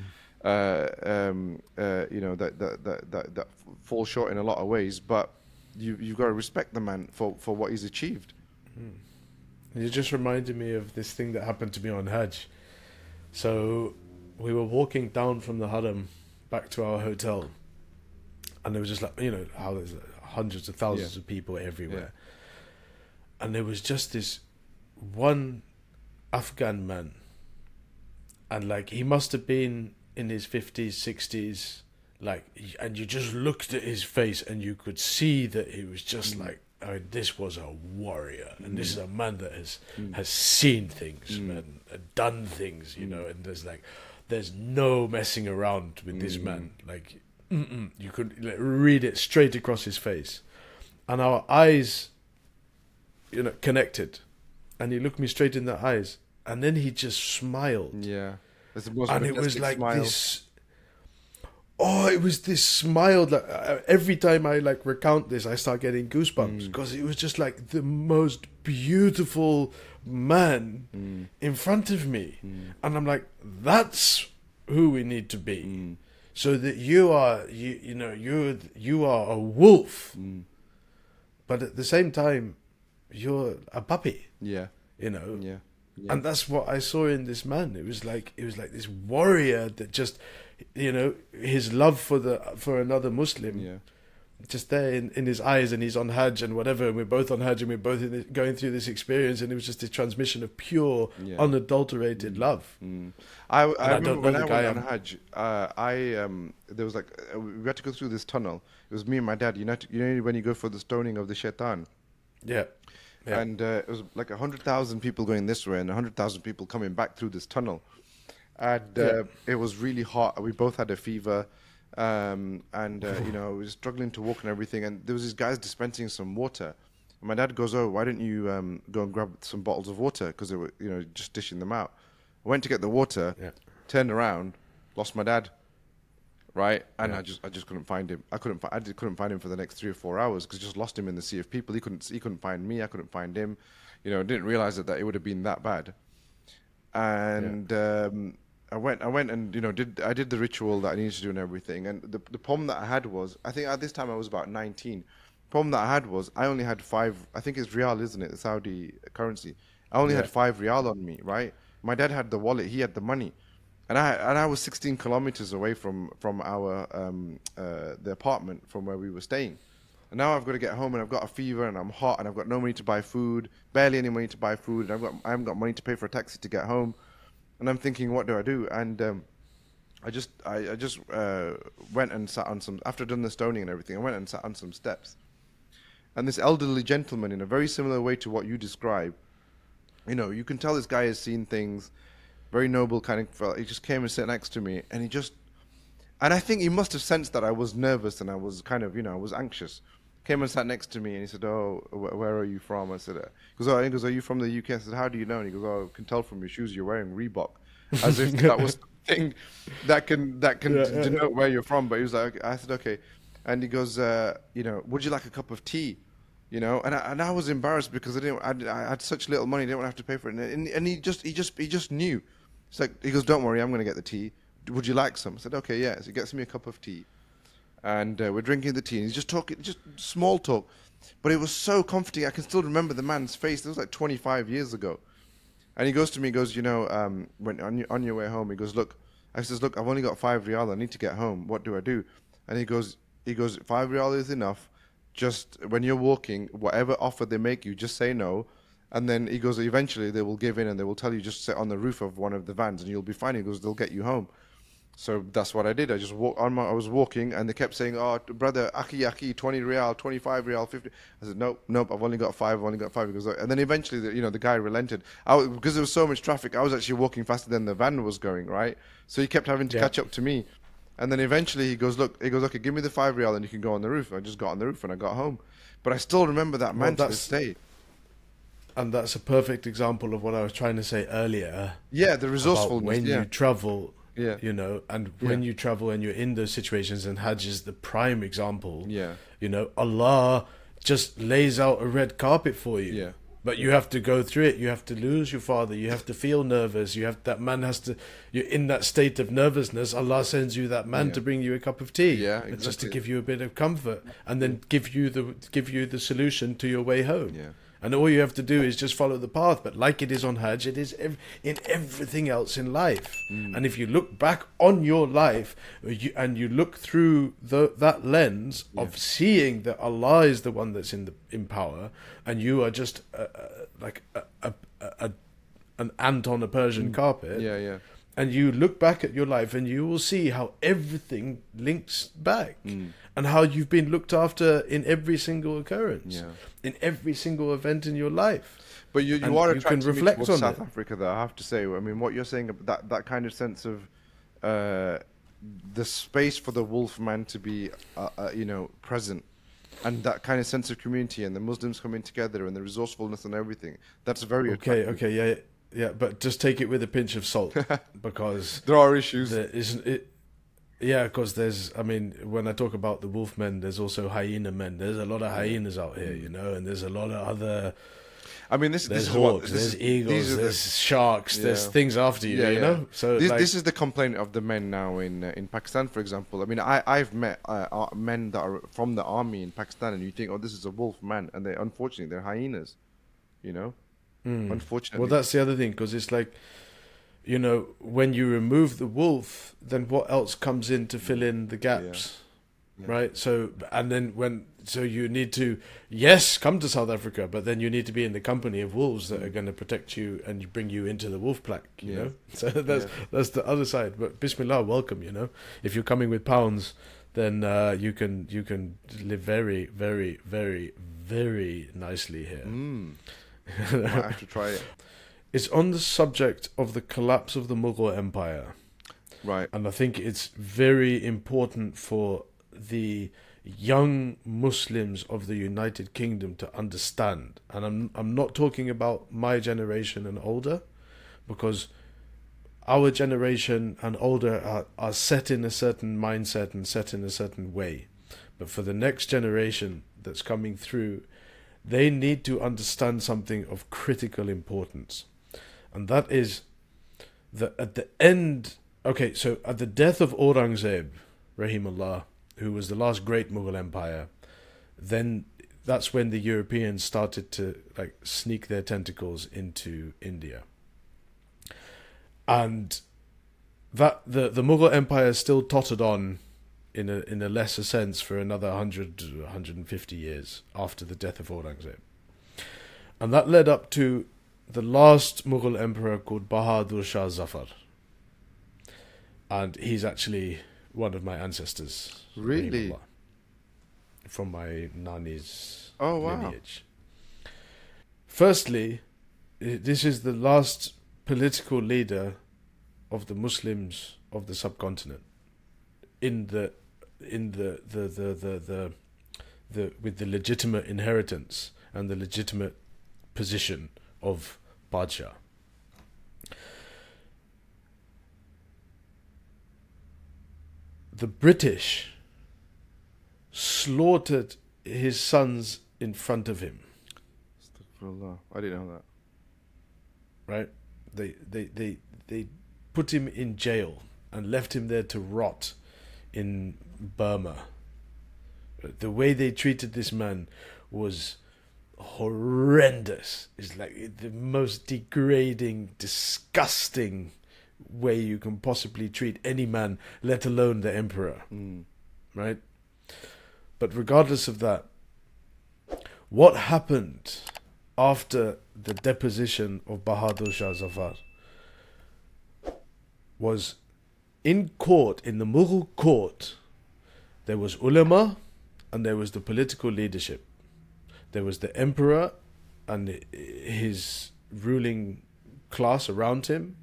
uh, um, uh, you know, that that, that that that fall short in a lot of ways. But you you've got to respect the man for for what he's achieved. Hmm. You just reminded me of this thing that happened to me on Hajj. So we were walking down from the Haram back to our hotel, and there was just like you know how there's hundreds of thousands Yeah. of people everywhere, and there was just this one Afghan man, and like he must have been in his fifties, sixties, like, and you just looked at his face and you could see that he was just Mm. like, I mean, this was a warrior, and this is a man that has Mm. has seen things and uh, done things, you know, and there's like, there's no messing around with this man, like, you could like, read it straight across his face, and our eyes, you know, connected, and he looked me straight in the eyes, and then he just smiled. Yeah, it's the most and it was like smile. this oh it was this smile that uh, every time i like recount this i start getting goosebumps Mm. because it was just like the most beautiful man Mm. in front of me and i'm like that's who we need to be Mm. so that you are you you know you you are a wolf Mm. but at the same time you're a puppy Yeah, you know yeah, yeah. and that's what I saw in this man. It was like it was like this warrior that just, you know, his love for the for another Muslim, yeah. just there in, in his eyes, and he's on Hajj and whatever. And we're both on Hajj, and we're both this, going through this experience, and it was just a transmission of pure, Yeah. unadulterated love. Mm. I, I I remember when I went on Hajj, uh, I um, there was like uh, we had to go through this tunnel. It was me and my dad. You know, you know when you go for the stoning of the shaitan, Yeah, yeah, and uh, it was like a hundred thousand people going this way and a hundred thousand people coming back through this tunnel, and uh, Yeah. it was really hot. We both had a fever, um, and uh, you know we were struggling to walk and everything. And there was these guys dispensing some water. And my dad goes, "Oh, why don't you um, go and grab some bottles of water? Because they were, you know, just dishing them out." I went to get the water, Yeah. turned around, lost my dad. Right, and Yeah. I just I just couldn't find him. I couldn't fi- I couldn't find him for the next three or four hours because I just lost him in the sea of people. He couldn't he couldn't find me. I couldn't find him. You know, didn't realize that, that it would have been that bad. And um, I went I went and you know did I did the ritual that I needed to do and everything. And the the problem that I had was I think at this time I was about nineteen. The Problem that I had was I only had five. I think it's rial, isn't it? The Saudi currency. I only had five rial on me. Right. My dad had the wallet. He had the money and I and I was 16 kilometers away from from our um, uh, the apartment from where we were staying. And now I've got to get home and I've got a fever and I'm hot and I've got no money to buy food, barely any money to buy food, and I've got I haven't got money to pay for a taxi to get home. And I'm thinking, what do I do? And um, I just I, I just uh, went and sat on some after done the stoning and everything. I went and sat on some steps. And this elderly gentleman, in a very similar way to what you describe, you know, you can tell this guy has seen things, very noble kind of. He just came and sat next to me, and he just, and I think he must have sensed that I was nervous and I was kind of, you know, I was anxious. Came and sat next to me, and he said, "Oh, wh- where are you from?" I said, uh, "He goes, oh, he goes, are you from the UK?" I said, "How do you know?" And he goes, "Oh, I can tell from your shoes you're wearing Reebok." As if *laughs* that was the thing that can that can Yeah, yeah, denote where you're from. But he was like, I said, "Okay," and he goes, uh, "You know, would you like a cup of tea?" You know, and I, and I was embarrassed because I didn't. I, I had such little money, I didn't want to have to pay for it. And, and, and he just, he just, he just knew. It's like he goes, "Don't worry, I'm going to get the tea. Would you like some?" I said, "Okay, yeah." So he gets me a cup of tea, and uh, we're drinking the tea. And he's just talking, just small talk, but it was so comforting. I can still remember the man's face. It was like 25 years ago, and he goes to me, he goes, "You know, um, when on your, on your way home, he goes, look." I says, "Look, I've only got five rial. I need to get home. What do I do?" And he goes, "He goes, five rial is enough." just when you're walking, whatever offer they make you, just say no. And then he goes, eventually they will give in and they will tell you just sit on the roof of one of the vans and you'll be fine. He goes, they'll get you home. So that's what I did. I just walk on my, I was walking and they kept saying, oh, brother, aki, aki, 20 rial, 25 rial, 50. I said, nope, nope, I've only got five, I've only got five. He goes, oh, and then eventually, the, you know, the guy relented. I because there was so much traffic, I was actually walking faster than the van was going, right? So he kept having to Yeah. catch up to me. And then eventually he goes, look, he goes, okay, give me the five rial and you can go on the roof. I just got on the roof and I got home. But I still remember that Well, man to that's- this day. And that's a perfect example of what I was trying to say earlier. Yeah, the about resourcefulness. when yeah. you travel, Yeah. you know, and when Yeah. you travel and you're in those situations, and Hajj is the prime example. Yeah. You know, Allah just lays out a red carpet for you. Yeah. But you have to go through it. You have to lose your father. You have to feel nervous. You have that man has to. You're in that state of nervousness. Allah sends you that man Yeah. to bring you a cup of tea. Yeah, just to give you a bit of comfort, and then give you the give you the solution to your way home. Yeah. And all you have to do is just follow the path. But like it is on Hajj, it is ev- in everything else in life. Mm. And if you look back on your life you, and you look through the, that lens of seeing that Allah is the one that's in the in power, and you are just uh, uh, like a, a, a, an ant on a Persian carpet, Mm. Yeah, yeah. and you look back at your life and you will see how everything links back Mm. And how you've been looked after in every single occurrence Yeah. in every single event in your life But you, you And are you can reflect on South it. Africa, though. I have to say. I mean, what you're saying about that that kind of sense of uh, the space for the wolf man to be, uh, uh, you know, present, and that kind of sense of community, and the Muslims coming together, and the resourcefulness and everything. That's very okay attractive. okay yeah yeah but just take it with a pinch of salt *laughs* because There are issues. there isn't it yeah because there's i mean when i talk about the wolf men there's also hyena men there's a lot of hyenas out here you know and there's a lot of other I mean, this, there's this is what hawks this there's eagles these are the- there's sharks there's things after you you know so this, like, this is the complaint of the men now in uh, in Pakistan, for example. I mean, I I've met uh, uh, men that are from the army in Pakistan, and you think, oh, this is a wolf man, and they unfortunately they're hyenas, you know. Unfortunately, Hmm. Well, that's the other thing because it's like, you know, when you remove the wolf, then what else comes in to fill in the gaps, Yeah. right? So, and then when so you need to yes come to South Africa, but then you need to be in the company of wolves that are going to protect you and bring you into the wolf pack. You Mm. Yeah. know, *laughs* so that's Yeah. that's the other side. But Bismillah, welcome. You know, if you're coming with pounds. Then uh, you can you can live very very very very nicely here. Mm. *laughs* Might have to try it. It's on the subject of the collapse of the Mughal Empire, Right. and I think it's very important for the young Muslims of the United Kingdom to understand. And I'm I'm not talking about my generation and older, because our generation and older are, are set in a certain mindset and set in a certain way. But for the next generation that's coming through, they need to understand something of critical importance. And that is that at the end, okay, so at the death of Aurangzeb, Rahimullah, who was the last great Mughal empire, then that's when the Europeans started to like sneak their tentacles into India. And that the the Mughal empire still tottered on in a in a lesser sense for another 100 150 years after the death of Aurangzeb. And that led up to the last Mughal emperor called Bahadur Shah Zafar. And he's actually one of my ancestors. Really? From my nani's Oh, wow. lineage. Firstly, this is the last political leader of the Muslims of the subcontinent in the in the the the the, the the with the legitimate inheritance and the legitimate position of Padshah. The British slaughtered his sons in front of him. I didn't know that. right? They they they they put him in jail and left him there to rot in Burma. The way they treated this man was horrendous. It's like the most degrading, disgusting way you can possibly treat any man, let alone the emperor Mm. right? But regardless of that, what happened after the deposition of Bahadur Shah Zafar was in court, in the Mughal court, there was ulama and there was the political leadership. There was the emperor and his ruling class around him,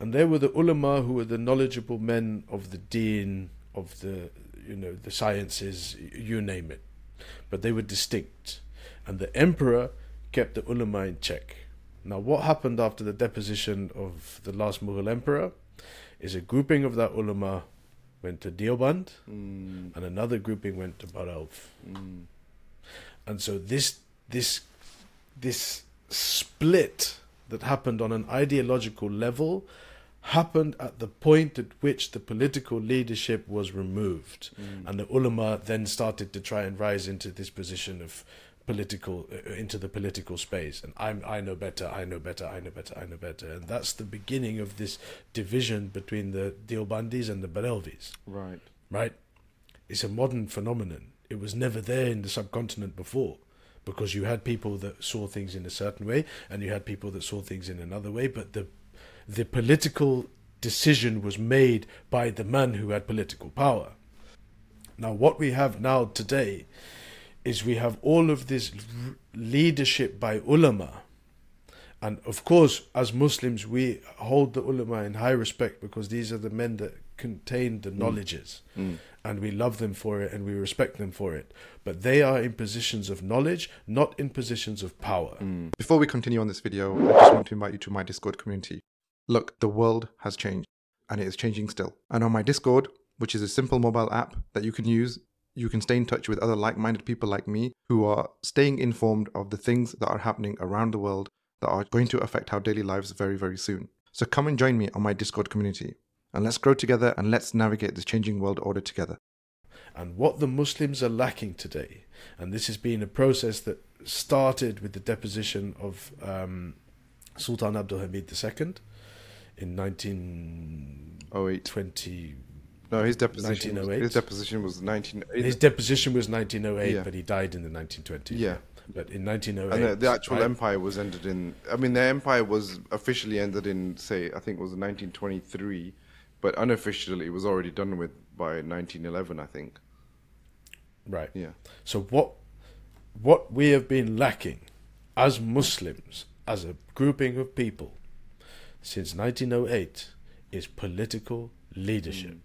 and there were the ulama who were the knowledgeable men of the deen, of the you know the sciences, you name it. But they were distinct, and the emperor kept the ulama in check. Now, what happened after the deposition of the last Mughal emperor is a grouping of that ulama went to Deoband, Mm. and another grouping went to Barelv. Mm. And so this this this split that happened on an ideological level happened at the point at which the political leadership was removed Mm. and the ulama then started to try and rise into this position of political uh, into the political space and I'm I know better I know better I know better I know better and that's the beginning of this division between the Deobandis and the Barelvis Right. right? It's a modern phenomenon. It was never there in the subcontinent before because you had people that saw things in a certain way and you had people that saw things in another way, but the the political decision was made by the man who had political power. Now what we have now today is we have all of this leadership by ulama and of course, as Muslims, we hold the ulama in high respect because these are the men that contain the knowledges Mm. And we love them for it and we respect them for it. But they are in positions of knowledge, not in positions of power. Mm. Before we continue on this video, I just want to invite you to my Discord community. Look, the world has changed, and it is changing still. And on my Discord, which is a simple mobile app that you can use, you can stay in touch with other like minded people like me who are staying informed of the things that are happening around the world that are going to affect our daily lives very, very soon. So come and join me on my Discord community, and let's grow together and let's navigate this changing world order together. And what the Muslims are lacking today, and this has been a process that started with the deposition of um, Sultan Abdul Hamid II in 1920. 08. No, his deposition. Was, 1908. his deposition was 19. His deposition was 1908, Yeah. but he died in the 1920s. Yeah. But in 1908. and the, the actual right? empire was ended in. I mean, the empire was officially ended in, say, I think it was 1923, but unofficially it was already done with by 1911, I think. Right. Yeah. So what what we have been lacking as Muslims, as a grouping of people, since 1908 is political leadership. Mm.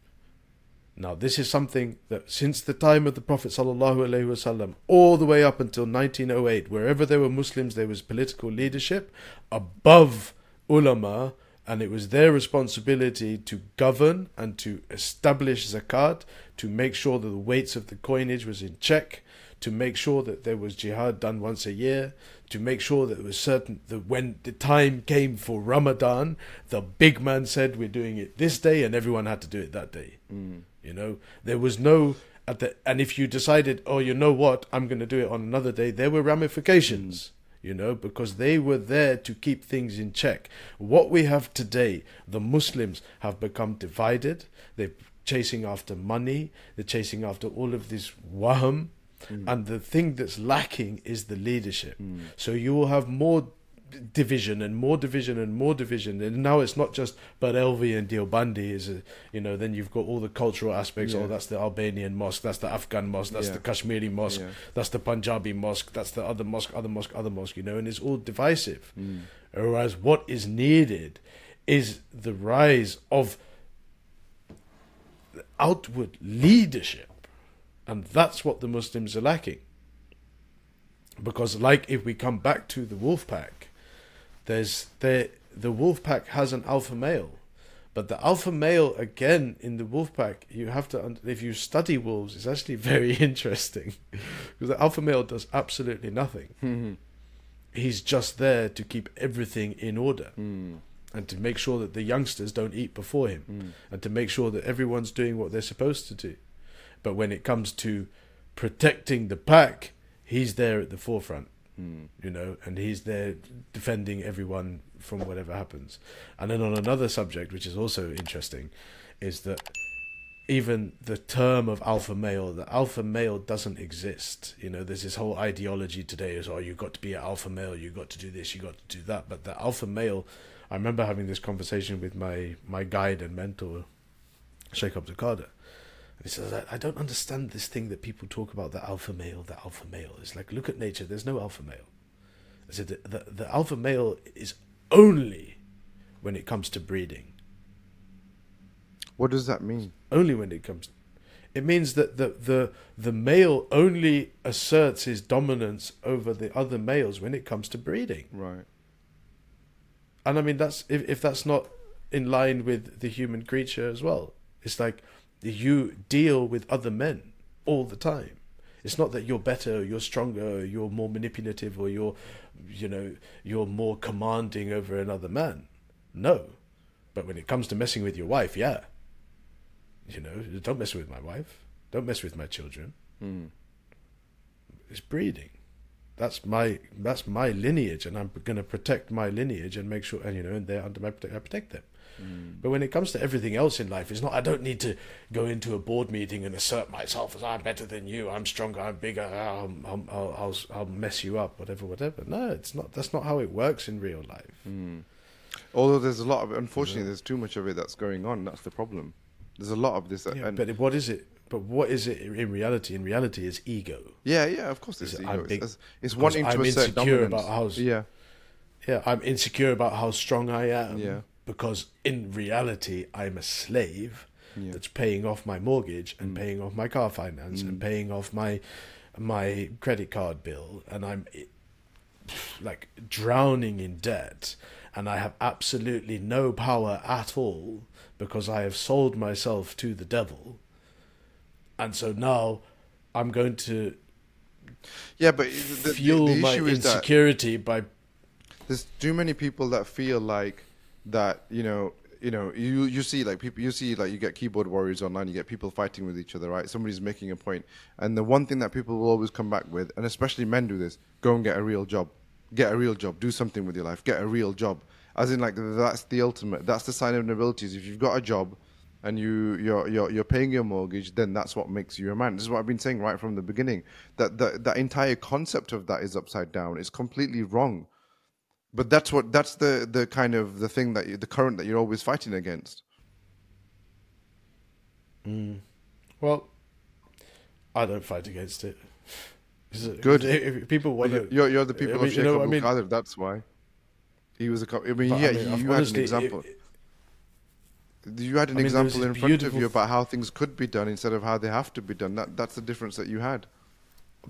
Now, this is something that since the time of the Prophet sallallahu alaihi wasallam, all the way up until 1908, wherever there were Muslims, there was political leadership above ulama, and it was their responsibility to govern and to establish zakat, to make sure that the weights of the coinage was in check, to make sure that there was jihad done once a year, to make sure that it was certain that when the time came for Ramadan, the big man said we're doing it this day, and everyone had to do it that day. Mm. You know, there was no at the and if you decided, oh, you know what, I'm going to do it on another day, there were ramifications. You know, because they were there to keep things in check. What we have today, the Muslims have become divided. They're chasing after money. They're chasing after all of this waham. Mm. And the thing that's lacking is the leadership. Mm. So you will have more division and more division and more division. And now it's not just Barelvi and Deobandi. Is a, you know then you've got all the cultural aspects. Yeah. Oh, that's the Albanian mosque. That's the Afghan mosque. That's Yeah. the Kashmiri mosque. Yeah. That's the Punjabi mosque. That's the other mosque. Other mosque. Other mosque. You know, and it's all divisive. Mm. Whereas what is needed is the rise of outward leadership, and that's what the Muslims are lacking. because like if we come back to the wolf pack, there's there the wolf pack has an alpha male, but the alpha male again in the wolf pack you have to if you study wolves it's actually *laughs* very interesting because the alpha male does absolutely nothing. Mm-hmm. He's just there to keep everything in order mm. and to make sure that the youngsters don't eat before him mm. and to make sure that everyone's doing what they're supposed to do. But when it comes to protecting the pack, he's there at the forefront, Hmm. you know, and he's there defending everyone from whatever happens. And then on another subject, which is also interesting, is that even the term of alpha male, the alpha male doesn't exist. You know, there's this whole ideology today is, oh, you've got to be an alpha male, you've got to do this, you've got to do that. But the alpha male, I remember having this conversation with my, my guide and mentor, Sheikh Abdul Qadir. And he says, I, I don't understand this thing that people talk about the alpha male, the alpha male. It's like, look at nature, there's no alpha male. I said, the, the, the alpha male is only when it comes to breeding. What does that mean? only when it comes it means that the the the male only asserts his dominance over the other males when it comes to breeding Right. and i mean that's if, if that's not in line with the human creature as well it's like you deal with other men all the time. It's not that you're better or you're stronger or you're more manipulative or you're you know you're more commanding over another man. No. But when it comes to messing with your wife yeah. You know don't mess with my wife. Don't mess with my children. Mm. it's breeding. That's my that's my lineage and i'm going to protect my lineage and make sure and you know and they're under my protect i protect them but when it comes to everything else in life it's not i don't need to go into a board meeting and assert myself as i'm better than you i'm stronger i'm bigger i'll i'll i'll, I'll, I'll mess you up whatever whatever no it's not that's not how it works in real life Mm. Although there's a lot of, unfortunately, there's too much of it that's going on. That's the problem. There's a lot of this. yeah, and but what is it but what is it in reality in reality is ego yeah, yeah, of course, Is it's ego. It's, big- it's, it's because wanting I'm to assert insecure dominance. about how- yeah, Yeah, I'm insecure about how strong I am. Yeah. Because in reality, I'm a slave Yeah. that's paying off my mortgage and Mm. paying off my car finance and paying off my my credit card bill, and I'm like drowning in debt, and I have absolutely no power at all because I have sold myself to the devil, and so now I'm going to yeah, but the, the, fuel the my issue is that insecurity by there's too many people that feel like that you know you know you you see like people you see like you get keyboard warriors online you get people fighting with each other right somebody's making a point and the one thing that people will always come back with and especially men do this go and get a real job get a real job do something with your life get a real job as in like that's the ultimate that's the sign of nobility if you've got a job and you you're you're you're paying your mortgage, then that's what makes you a man. This is what I've been saying right from the beginning. That that that entire concept of that is upside down. It's completely wrong. But that's what that's the the kind of the thing that you, the current that you're always fighting against. Hmm. Well, I don't fight against it. Is it- Good. If, people want to, You're you're the people I mean, of you Sheikh know, I mean- Qadir. That's why he was a. I mean, But, I yeah, mean, you, I've had an example. it- you had an example in front of you about how things could be done instead of how they have to be done. That that's the difference that you had.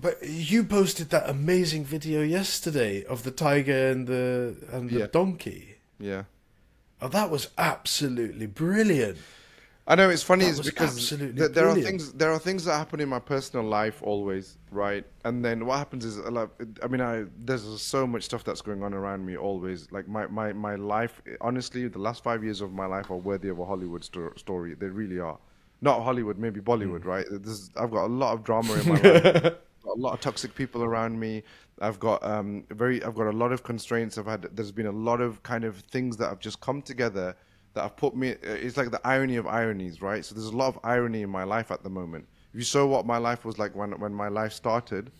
But you posted that amazing video yesterday of the tiger and the and the Yeah. donkey. Yeah. Oh, that was absolutely brilliant. I know it's funny That is because th- there are things there are things that happen in my personal life always, right? And then what happens is a lot- I mean I there's so much stuff that's going on around me always. Like my my my life honestly the last 5 years of my life are worthy of a Hollywood sto- story. They really are. Not Hollywood, maybe Bollywood, Hmm. right? This, I've got a lot of drama in my *laughs* life. Got a lot of toxic people around me. I've got um very I've got a lot of constraints. I've had there's been a lot of kind of things that have just come together that have put me it's like the irony of ironies, right? So there's a lot of irony in my life at the moment. If you saw what my life was like when when my life started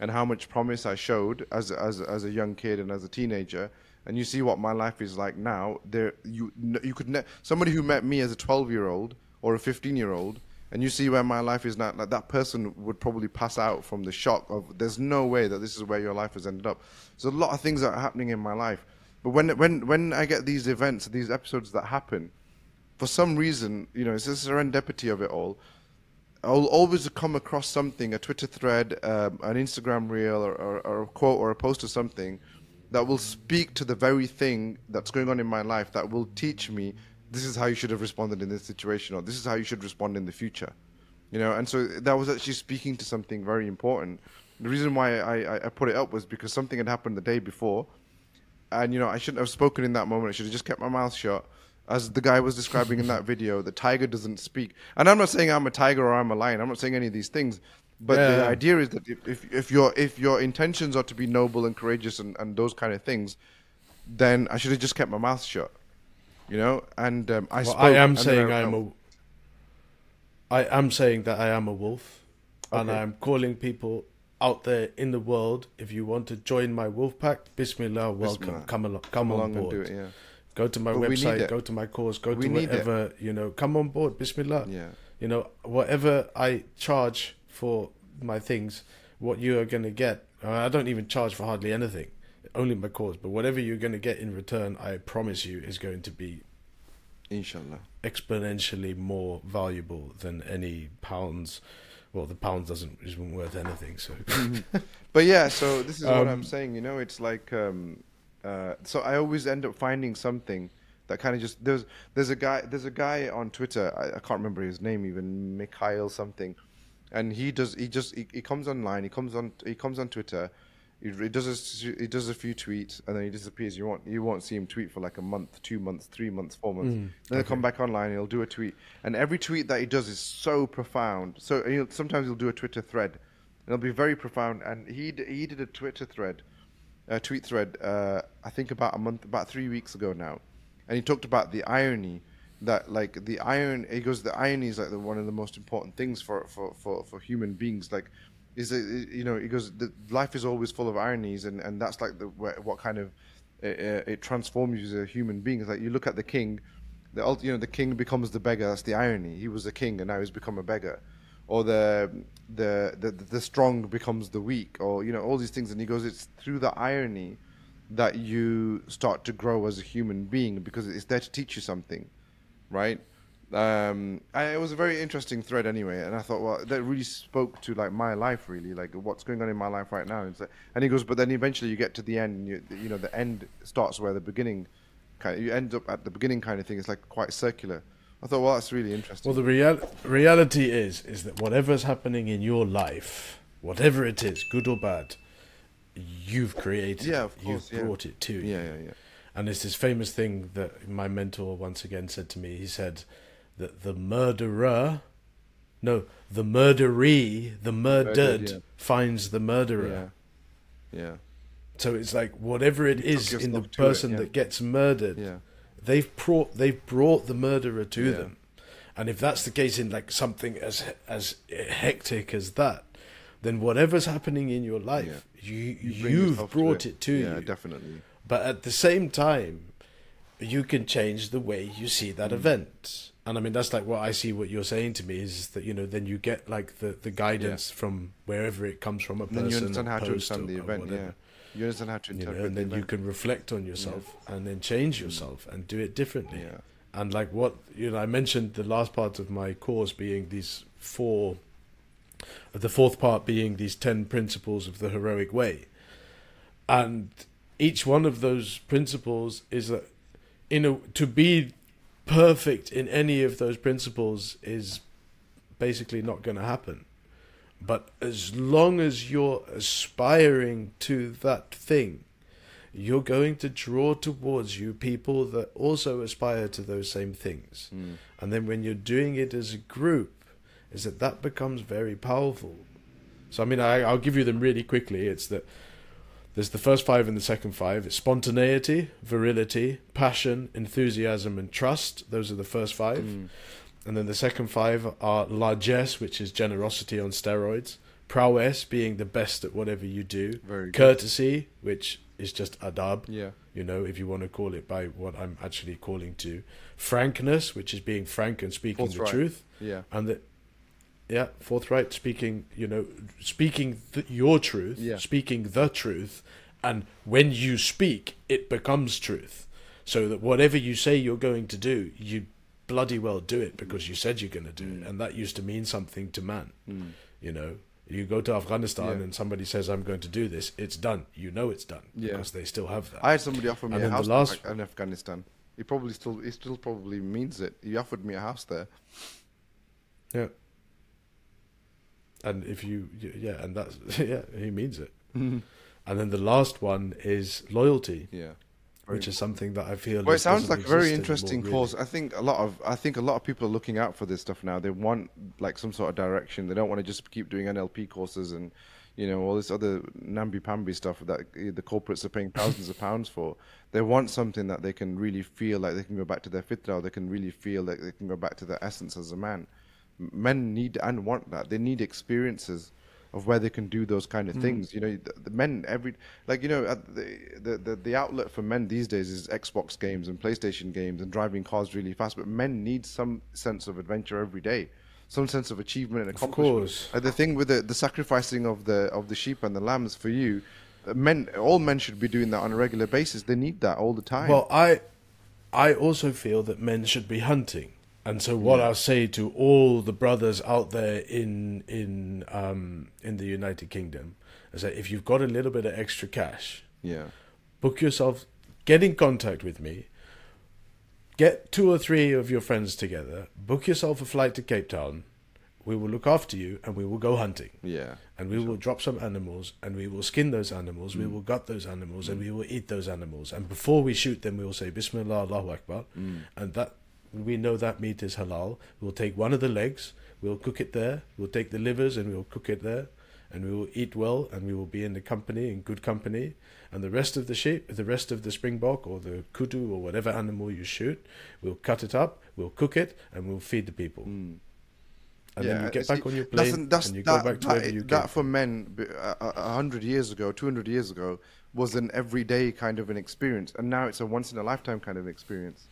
and how much promise I showed as as as a young kid and as a teenager and you see what my life is like now, there you you could ne- somebody who met me as a 12-year-old or a 15-year-old and you see where my life is now like that person would probably pass out from the shock of there's no way that this is where your life has ended up. There's a lot of things that are happening in my life. But when when when i get these events these episodes that happen for some reason you know it's the serendipity of it all. I'll always come across something, a Twitter thread, um, an Instagram reel, or, or, or a quote or a post or something that will speak to the very thing that's going on in my life that will teach me this is how you should have responded in this situation, or this is how you should respond in the future. You know, and so that was actually speaking to something very important. The reason why I, I, put it up was because something had happened the day before, and you know I shouldn't have spoken in that moment. I should have just kept my mouth shut as the guy was describing in that *laughs* video, the tiger doesn't speak. And I'm not saying I'm a tiger or I'm a lion. I'm not saying any of these things. But Yeah. the idea is that if, if, if your if your intentions are to be noble and courageous and, and those kind of things, then I should have just kept my mouth shut. You know, and um, I Well, I am saying I- I am a. I am saying that I am a wolf, and I'm calling people out there in the world. If you want to join my wolf pack, Bismillah, welcome. Bismillah. Come along, come, come on board. and do it. Yeah, Go to my But website. it. Go to my course. Go We to whatever you know. Come on board. Bismillah. yeah. You know, whatever I charge for my things, what you are going to get. I don't even charge for hardly anything, only my cause, But whatever you're going to get in return, I promise you, is going to be Inshallah. exponentially more valuable than any pounds. Well, the pounds doesn't isn't worth anything. So *laughs* But yeah, so this is what Um, I'm saying. You know, it's like um, uh, so I always end up finding something that kind of just there's there's a guy there's a guy on Twitter I, I can't remember his name even Mikhail something, and he does he just he, he comes online he comes on he comes on Twitter. He, does a, he does a few tweets and then he disappears. You won't you won't see him tweet for like a month, two months, three months, four months. then he'll come back online. He'll do a tweet, and every tweet that he does is so profound. So he'll, sometimes he'll do a Twitter thread, and It'll be very profound. And he d- he did a Twitter thread, a tweet thread. Uh, I think about a month, about three weeks ago now, and he talked about the irony that like the iron. He goes, the irony is like the, one of the most important things for for for, for human beings. Like, is it you know? He goes, the, life is always full of ironies, and and that's like the what kind of uh, it transforms you as a human being. It's like you look at the king. The you know the king becomes the beggar. That's the irony. He was a king and now he's become a beggar or the, the the the strong becomes the weak, or you know all these things. And he goes, it's through the irony that you start to grow as a human being because it's there to teach you something, right? Um, I, it was a very interesting thread anyway, and I thought, well, that really spoke to like my life, really, like what's going on in my life right now. And, so, and he goes, but then eventually you get to the end, and you, you know, the end starts where the beginning, kind of, you end up at the beginning, kind of thing. It's like quite circular. I thought, well, that's really interesting. Well, the real reality is is that whatever's happening in your life, whatever it is, good or bad, you've created. Yeah, of course, You've yeah. brought it to you. yeah, yeah, yeah. And it's this famous thing that my mentor once again said to me. He said that the murderer, no, the murderee, the murdered, Murdered, yeah. finds the murderer. Yeah. Yeah. So it's like whatever it is in the to it, person yeah. that gets murdered, Yeah. they've brought they've brought the murderer to Yeah. them. And if that's the case in like something as as hectic as that, then whatever's happening in your life, you, you to brought it. to you. yeah, you. definitely. But at the same time, you can change the way you see Mm. that event. And I mean, that's like what I see. What you're saying to me is that you know, then you get like the, the guidance from wherever it comes from a person. And then you understand how to understand the event. Yeah. You understand how to You know, interpret and the then you can reflect on yourself and then change mm. yourself and do it differently. Yeah. And like what you know, I mentioned the last part of my course being these four, the fourth part being these ten principles of the heroic way, and each one of those principles is that in a to be perfect in any of those principles is basically not going to happen. But as long as you're aspiring to that thing, you're going to draw towards you people that also aspire to those same things. Mm. And then when you're doing it as a group, is that that becomes very powerful. So I mean, I, I'll give you them really quickly. It's that there's the first five and the second five. It's spontaneity, virility, passion, enthusiasm, and trust. Those are the first five. Mm. And then the second five are largesse, which is generosity on steroids, prowess, being the best at whatever you do, Very good. courtesy, which is just adab, Yeah. you know, if you want to call it by what I'm actually calling to, frankness, which is being frank and speaking the Forthright. truth, Yeah. and the yeah, forthright, speaking, you know, speaking th- your truth, Yeah. speaking the truth, and when you speak, it becomes truth. So that whatever you say you're going to do, you bloody well do it because you said you're going to do it, mm. and that used to mean something to man. Mm. You know, you go to Afghanistan Yeah. and somebody says, "I'm going to do this," it's done. You know it's done Yeah. because they still have that. I had somebody offer me And a house last- in Afghanistan. He probably still he still probably means it. He offered me a house there. Yeah. And if you, yeah, and that's, *laughs* yeah, he means it. Mm-hmm. And then the last one is loyalty, Yeah. which is something that I feel. Well, it sounds like a very interesting anymore, really. I think a lot of I think a lot of people are looking out for this stuff now. They want like some sort of direction. They don't want to just keep doing NLP courses and you know all this other namby pamby stuff that the corporates are paying thousands of pounds for. They want something that they can really feel like they can go back to their fitra. Or they can really feel like they can go back to their essence as a man. Men need and want that. They need experiences of where they can do those kind of things. You know, the, the men every like you know the, the the the outlet for men these days is Xbox games and PlayStation games and driving cars really fast. But men need some sense of adventure every day, some sense of achievement and Of accomplishment. course. Uh, the thing with the, the sacrificing of the of the sheep and the lambs for you, uh, men all men should be doing that on a regular basis. They need that all the time. Well, I, I also feel that men should be hunting, and so what I'll say to all the brothers out there in in um in the United Kingdom is that if you've got a little bit of extra cash, yeah, book yourself, get in contact with me, get two or three of your friends together, book yourself a flight to Cape Town. We will look after you, and we will go hunting. yeah, and we will drop some animals and we will skin those animals Mm. we will gut those animals and we will eat those animals and before we shoot them we will say bismillah allahu akbar Mm. and that we know that meat is halal. We'll take one of the legs we'll cook it there we'll take the livers and we'll cook it there and we will eat well and we will be in the company in good company. And the rest of the sheep the rest of the springbok or the kudu or whatever animal you shoot we'll cut it up we'll cook it and we'll feed the people. Hmm. And then you get back on your plane that's- and you that, go back to that, wherever you that for men b- a a- a hundred years ago, two hundred years ago, was an everyday kind of an experience, and now it's a once in a lifetime kind of experience.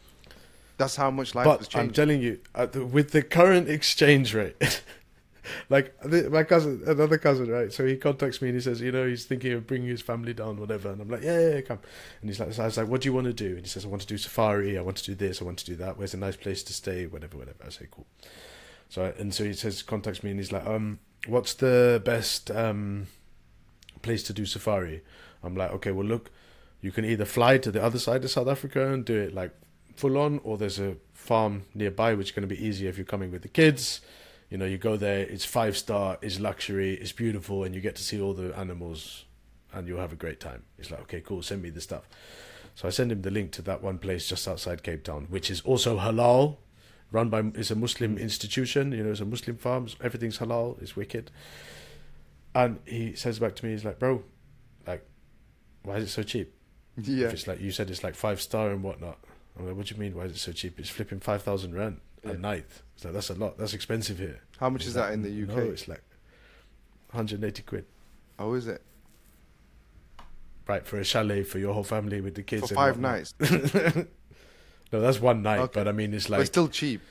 That's how much life has But I'm telling you, uh, the, with the current exchange rate, *laughs* like the, my cousin, another cousin, right? So he contacts me and he says, you know, he's thinking of bringing his family down, whatever. And I'm like, yeah, yeah, yeah, come. And he's like, so I was like, what do you want to do? And he says, I want to do safari. I want to do this. I want to do that. Where's a nice place to stay? Whatever, whatever. I say, cool. So and so he says, contacts me and he's like, um, what's the best um place to do safari? I'm like, okay, well, look, you can either fly to the other side of South Africa and do it like full on, or there's a farm nearby which is going to be easier if you're coming with the kids. You know, you go there, it's five star, it's luxury, it's beautiful, and you get to see all the animals and you'll have a great time. He's like, okay, cool, send me the stuff. So I send him the link to that one place just outside Cape Town, which is also halal, run by, it's a Muslim institution, you know, it's a Muslim farm, everything's halal, it's wicked. And he says back to me, he's like, bro, like, why is it so cheap? yeah, If it's like you said, it's like five star and whatnot. I'm like, what do you mean? Why is it so cheap? It's flipping five thousand rand Yeah. a night. It's like that's a lot. That's expensive here. how much is like, that in the UK? No, it's like 180 quid. oh, is it Right for a chalet for your whole family with the kids. for five nights? *laughs* No, that's one night. Okay. But I mean, it's but like it's still cheap.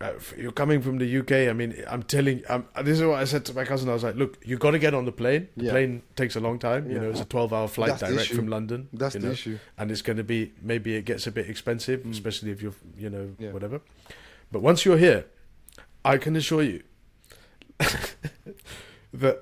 Uh, you're coming from the UK. I mean, I'm telling. Um, this is what I said to my cousin. I was like, look, you got to get on the plane. The Yeah. plane takes a long time. You know, it's a 12 hour flight That's direct from London. That's you the know? issue. and it's going to be maybe it gets a bit expensive, Mm. especially if you're you know Yeah. whatever. But once you're here, I can assure you *laughs* that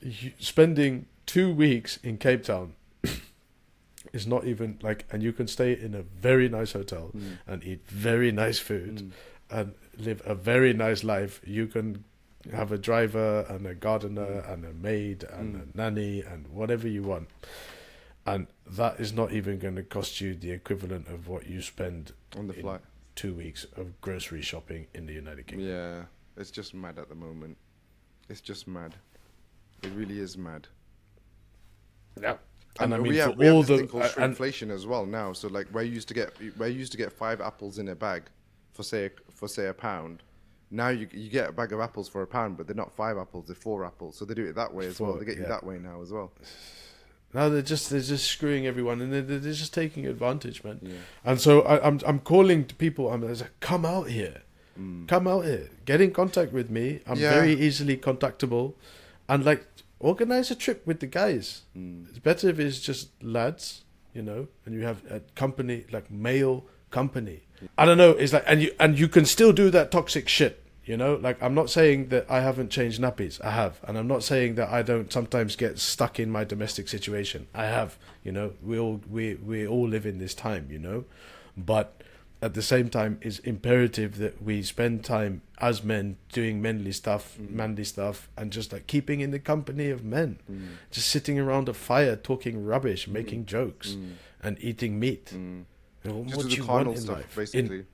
you, spending two weeks in Cape Town *coughs* is not even like, and you can stay in a very nice hotel Mm. and eat very nice food Mm. And live a very nice life. You can have a driver and a gardener and a maid and Mm. a nanny and whatever you want. And that is not even going to cost you the equivalent of what you spend on the flight. two weeks of grocery shopping in the United Kingdom. Yeah, it's just mad at the moment. It's just mad. It really is mad. Yeah. And, And I mean, we for have, we have all this the thing called uh, and shrinkflation as well now. So like where you used to get where you used to get five apples in a bag for say for say a pound. Now you you get a bag of apples for a pound, but they're not five apples; they're four apples. So they do it that way as well. They get you that way now as well. *sighs* now they're just they're just screwing everyone and they're, they're just taking advantage, man. Yeah. And so I, I'm I'm calling to people. I'm like, come out here, come out here, get in contact with me. I'm Mm. Yeah. very easily contactable, and like organize a trip with the guys. Mm. It's better if it's just lads, you know, and you have a company like male company I don't know. It's like, and you and you can still do that toxic shit. You know, like I'm not saying that I haven't changed nappies. I have, and I'm not saying that I don't sometimes get stuck in my domestic situation. I have. You know, we all we we all live in this time. You know, but at the same time, it's imperative that we spend time as men doing manly stuff, Mm. manly stuff, and just like keeping in the company of men, Mm. just sitting around a fire talking rubbish, making jokes, Mm. and eating meat. And Just what do the you carnal want in stuff, life. basically. In-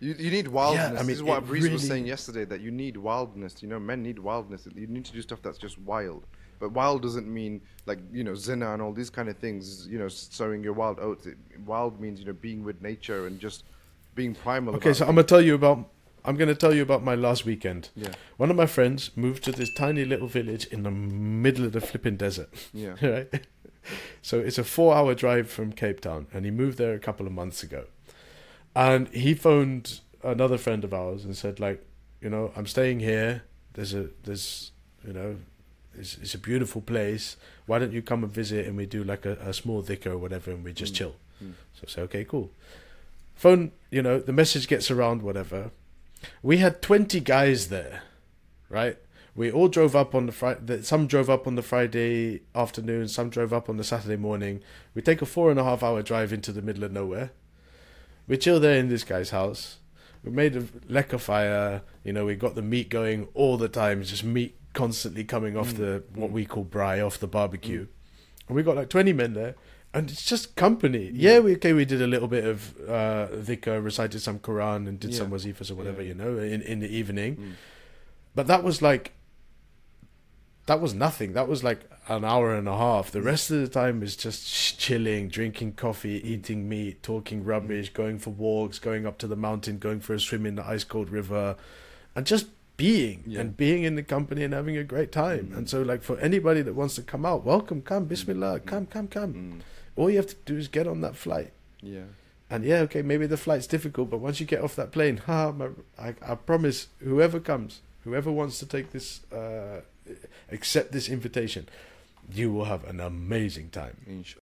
you, you need wildness. Yeah, I mean, this is what it Reese was saying yesterday that you need wildness. You know, men need wildness. You need to do stuff that's just wild. But wild doesn't mean like you know zina and all these kind of things. You know, sowing your wild oats. It, wild means you know being with nature and just being primal. Okay, so I'm gonna tell you about. I'm gonna tell you about my last weekend. Yeah. One of my friends moved to this tiny little village in the middle of the flipping desert. Yeah. *laughs* right. *laughs* So it's a four-hour drive from Cape Town, and he moved there a couple of months ago. And he phoned another friend of ours and said, like, you know, I'm staying here. There's a there's you know, it's it's a beautiful place. Why don't you come and visit and we do like a, a small dhikr or whatever, and we just Mm. chill. Mm. So I say, okay, cool. Phone, you know, the message gets around, whatever. We had 20 guys there, right? We all drove up on the Friday. Some drove up on the Friday afternoon. Some drove up on the Saturday morning. We take a four and a half hour drive into the middle of nowhere. We chill there in this guy's house. We made a lekker fire. You know, we got the meat going all the time. Just meat constantly coming off Mm. the what Mm. we call braai, off the barbecue. And we got like 20 men there. And it's just company. Yeah, we okay. We did a little bit of uh, dhikr, recited some Quran, and did some wazifas or whatever, Yeah. you know, in in the evening. Mm. But that was like, that was nothing. That was like an hour and a half. The rest of the time is just chilling, drinking coffee, eating meat, talking rubbish, going for walks, going up to the mountain, going for a swim in the ice cold river, and just being Yeah. and being in the company and having a great time. Mhm. And so, like for anybody that wants to come out, welcome, come, Bismillah, Mm. come, come, come. Mm. All you have to do is get on that flight. Yeah. And yeah, okay, maybe the flight's difficult, but once you get off that plane, *laughs* ha, I, I promise, whoever comes, whoever wants to take this, uh, accept this invitation, you will have an amazing time.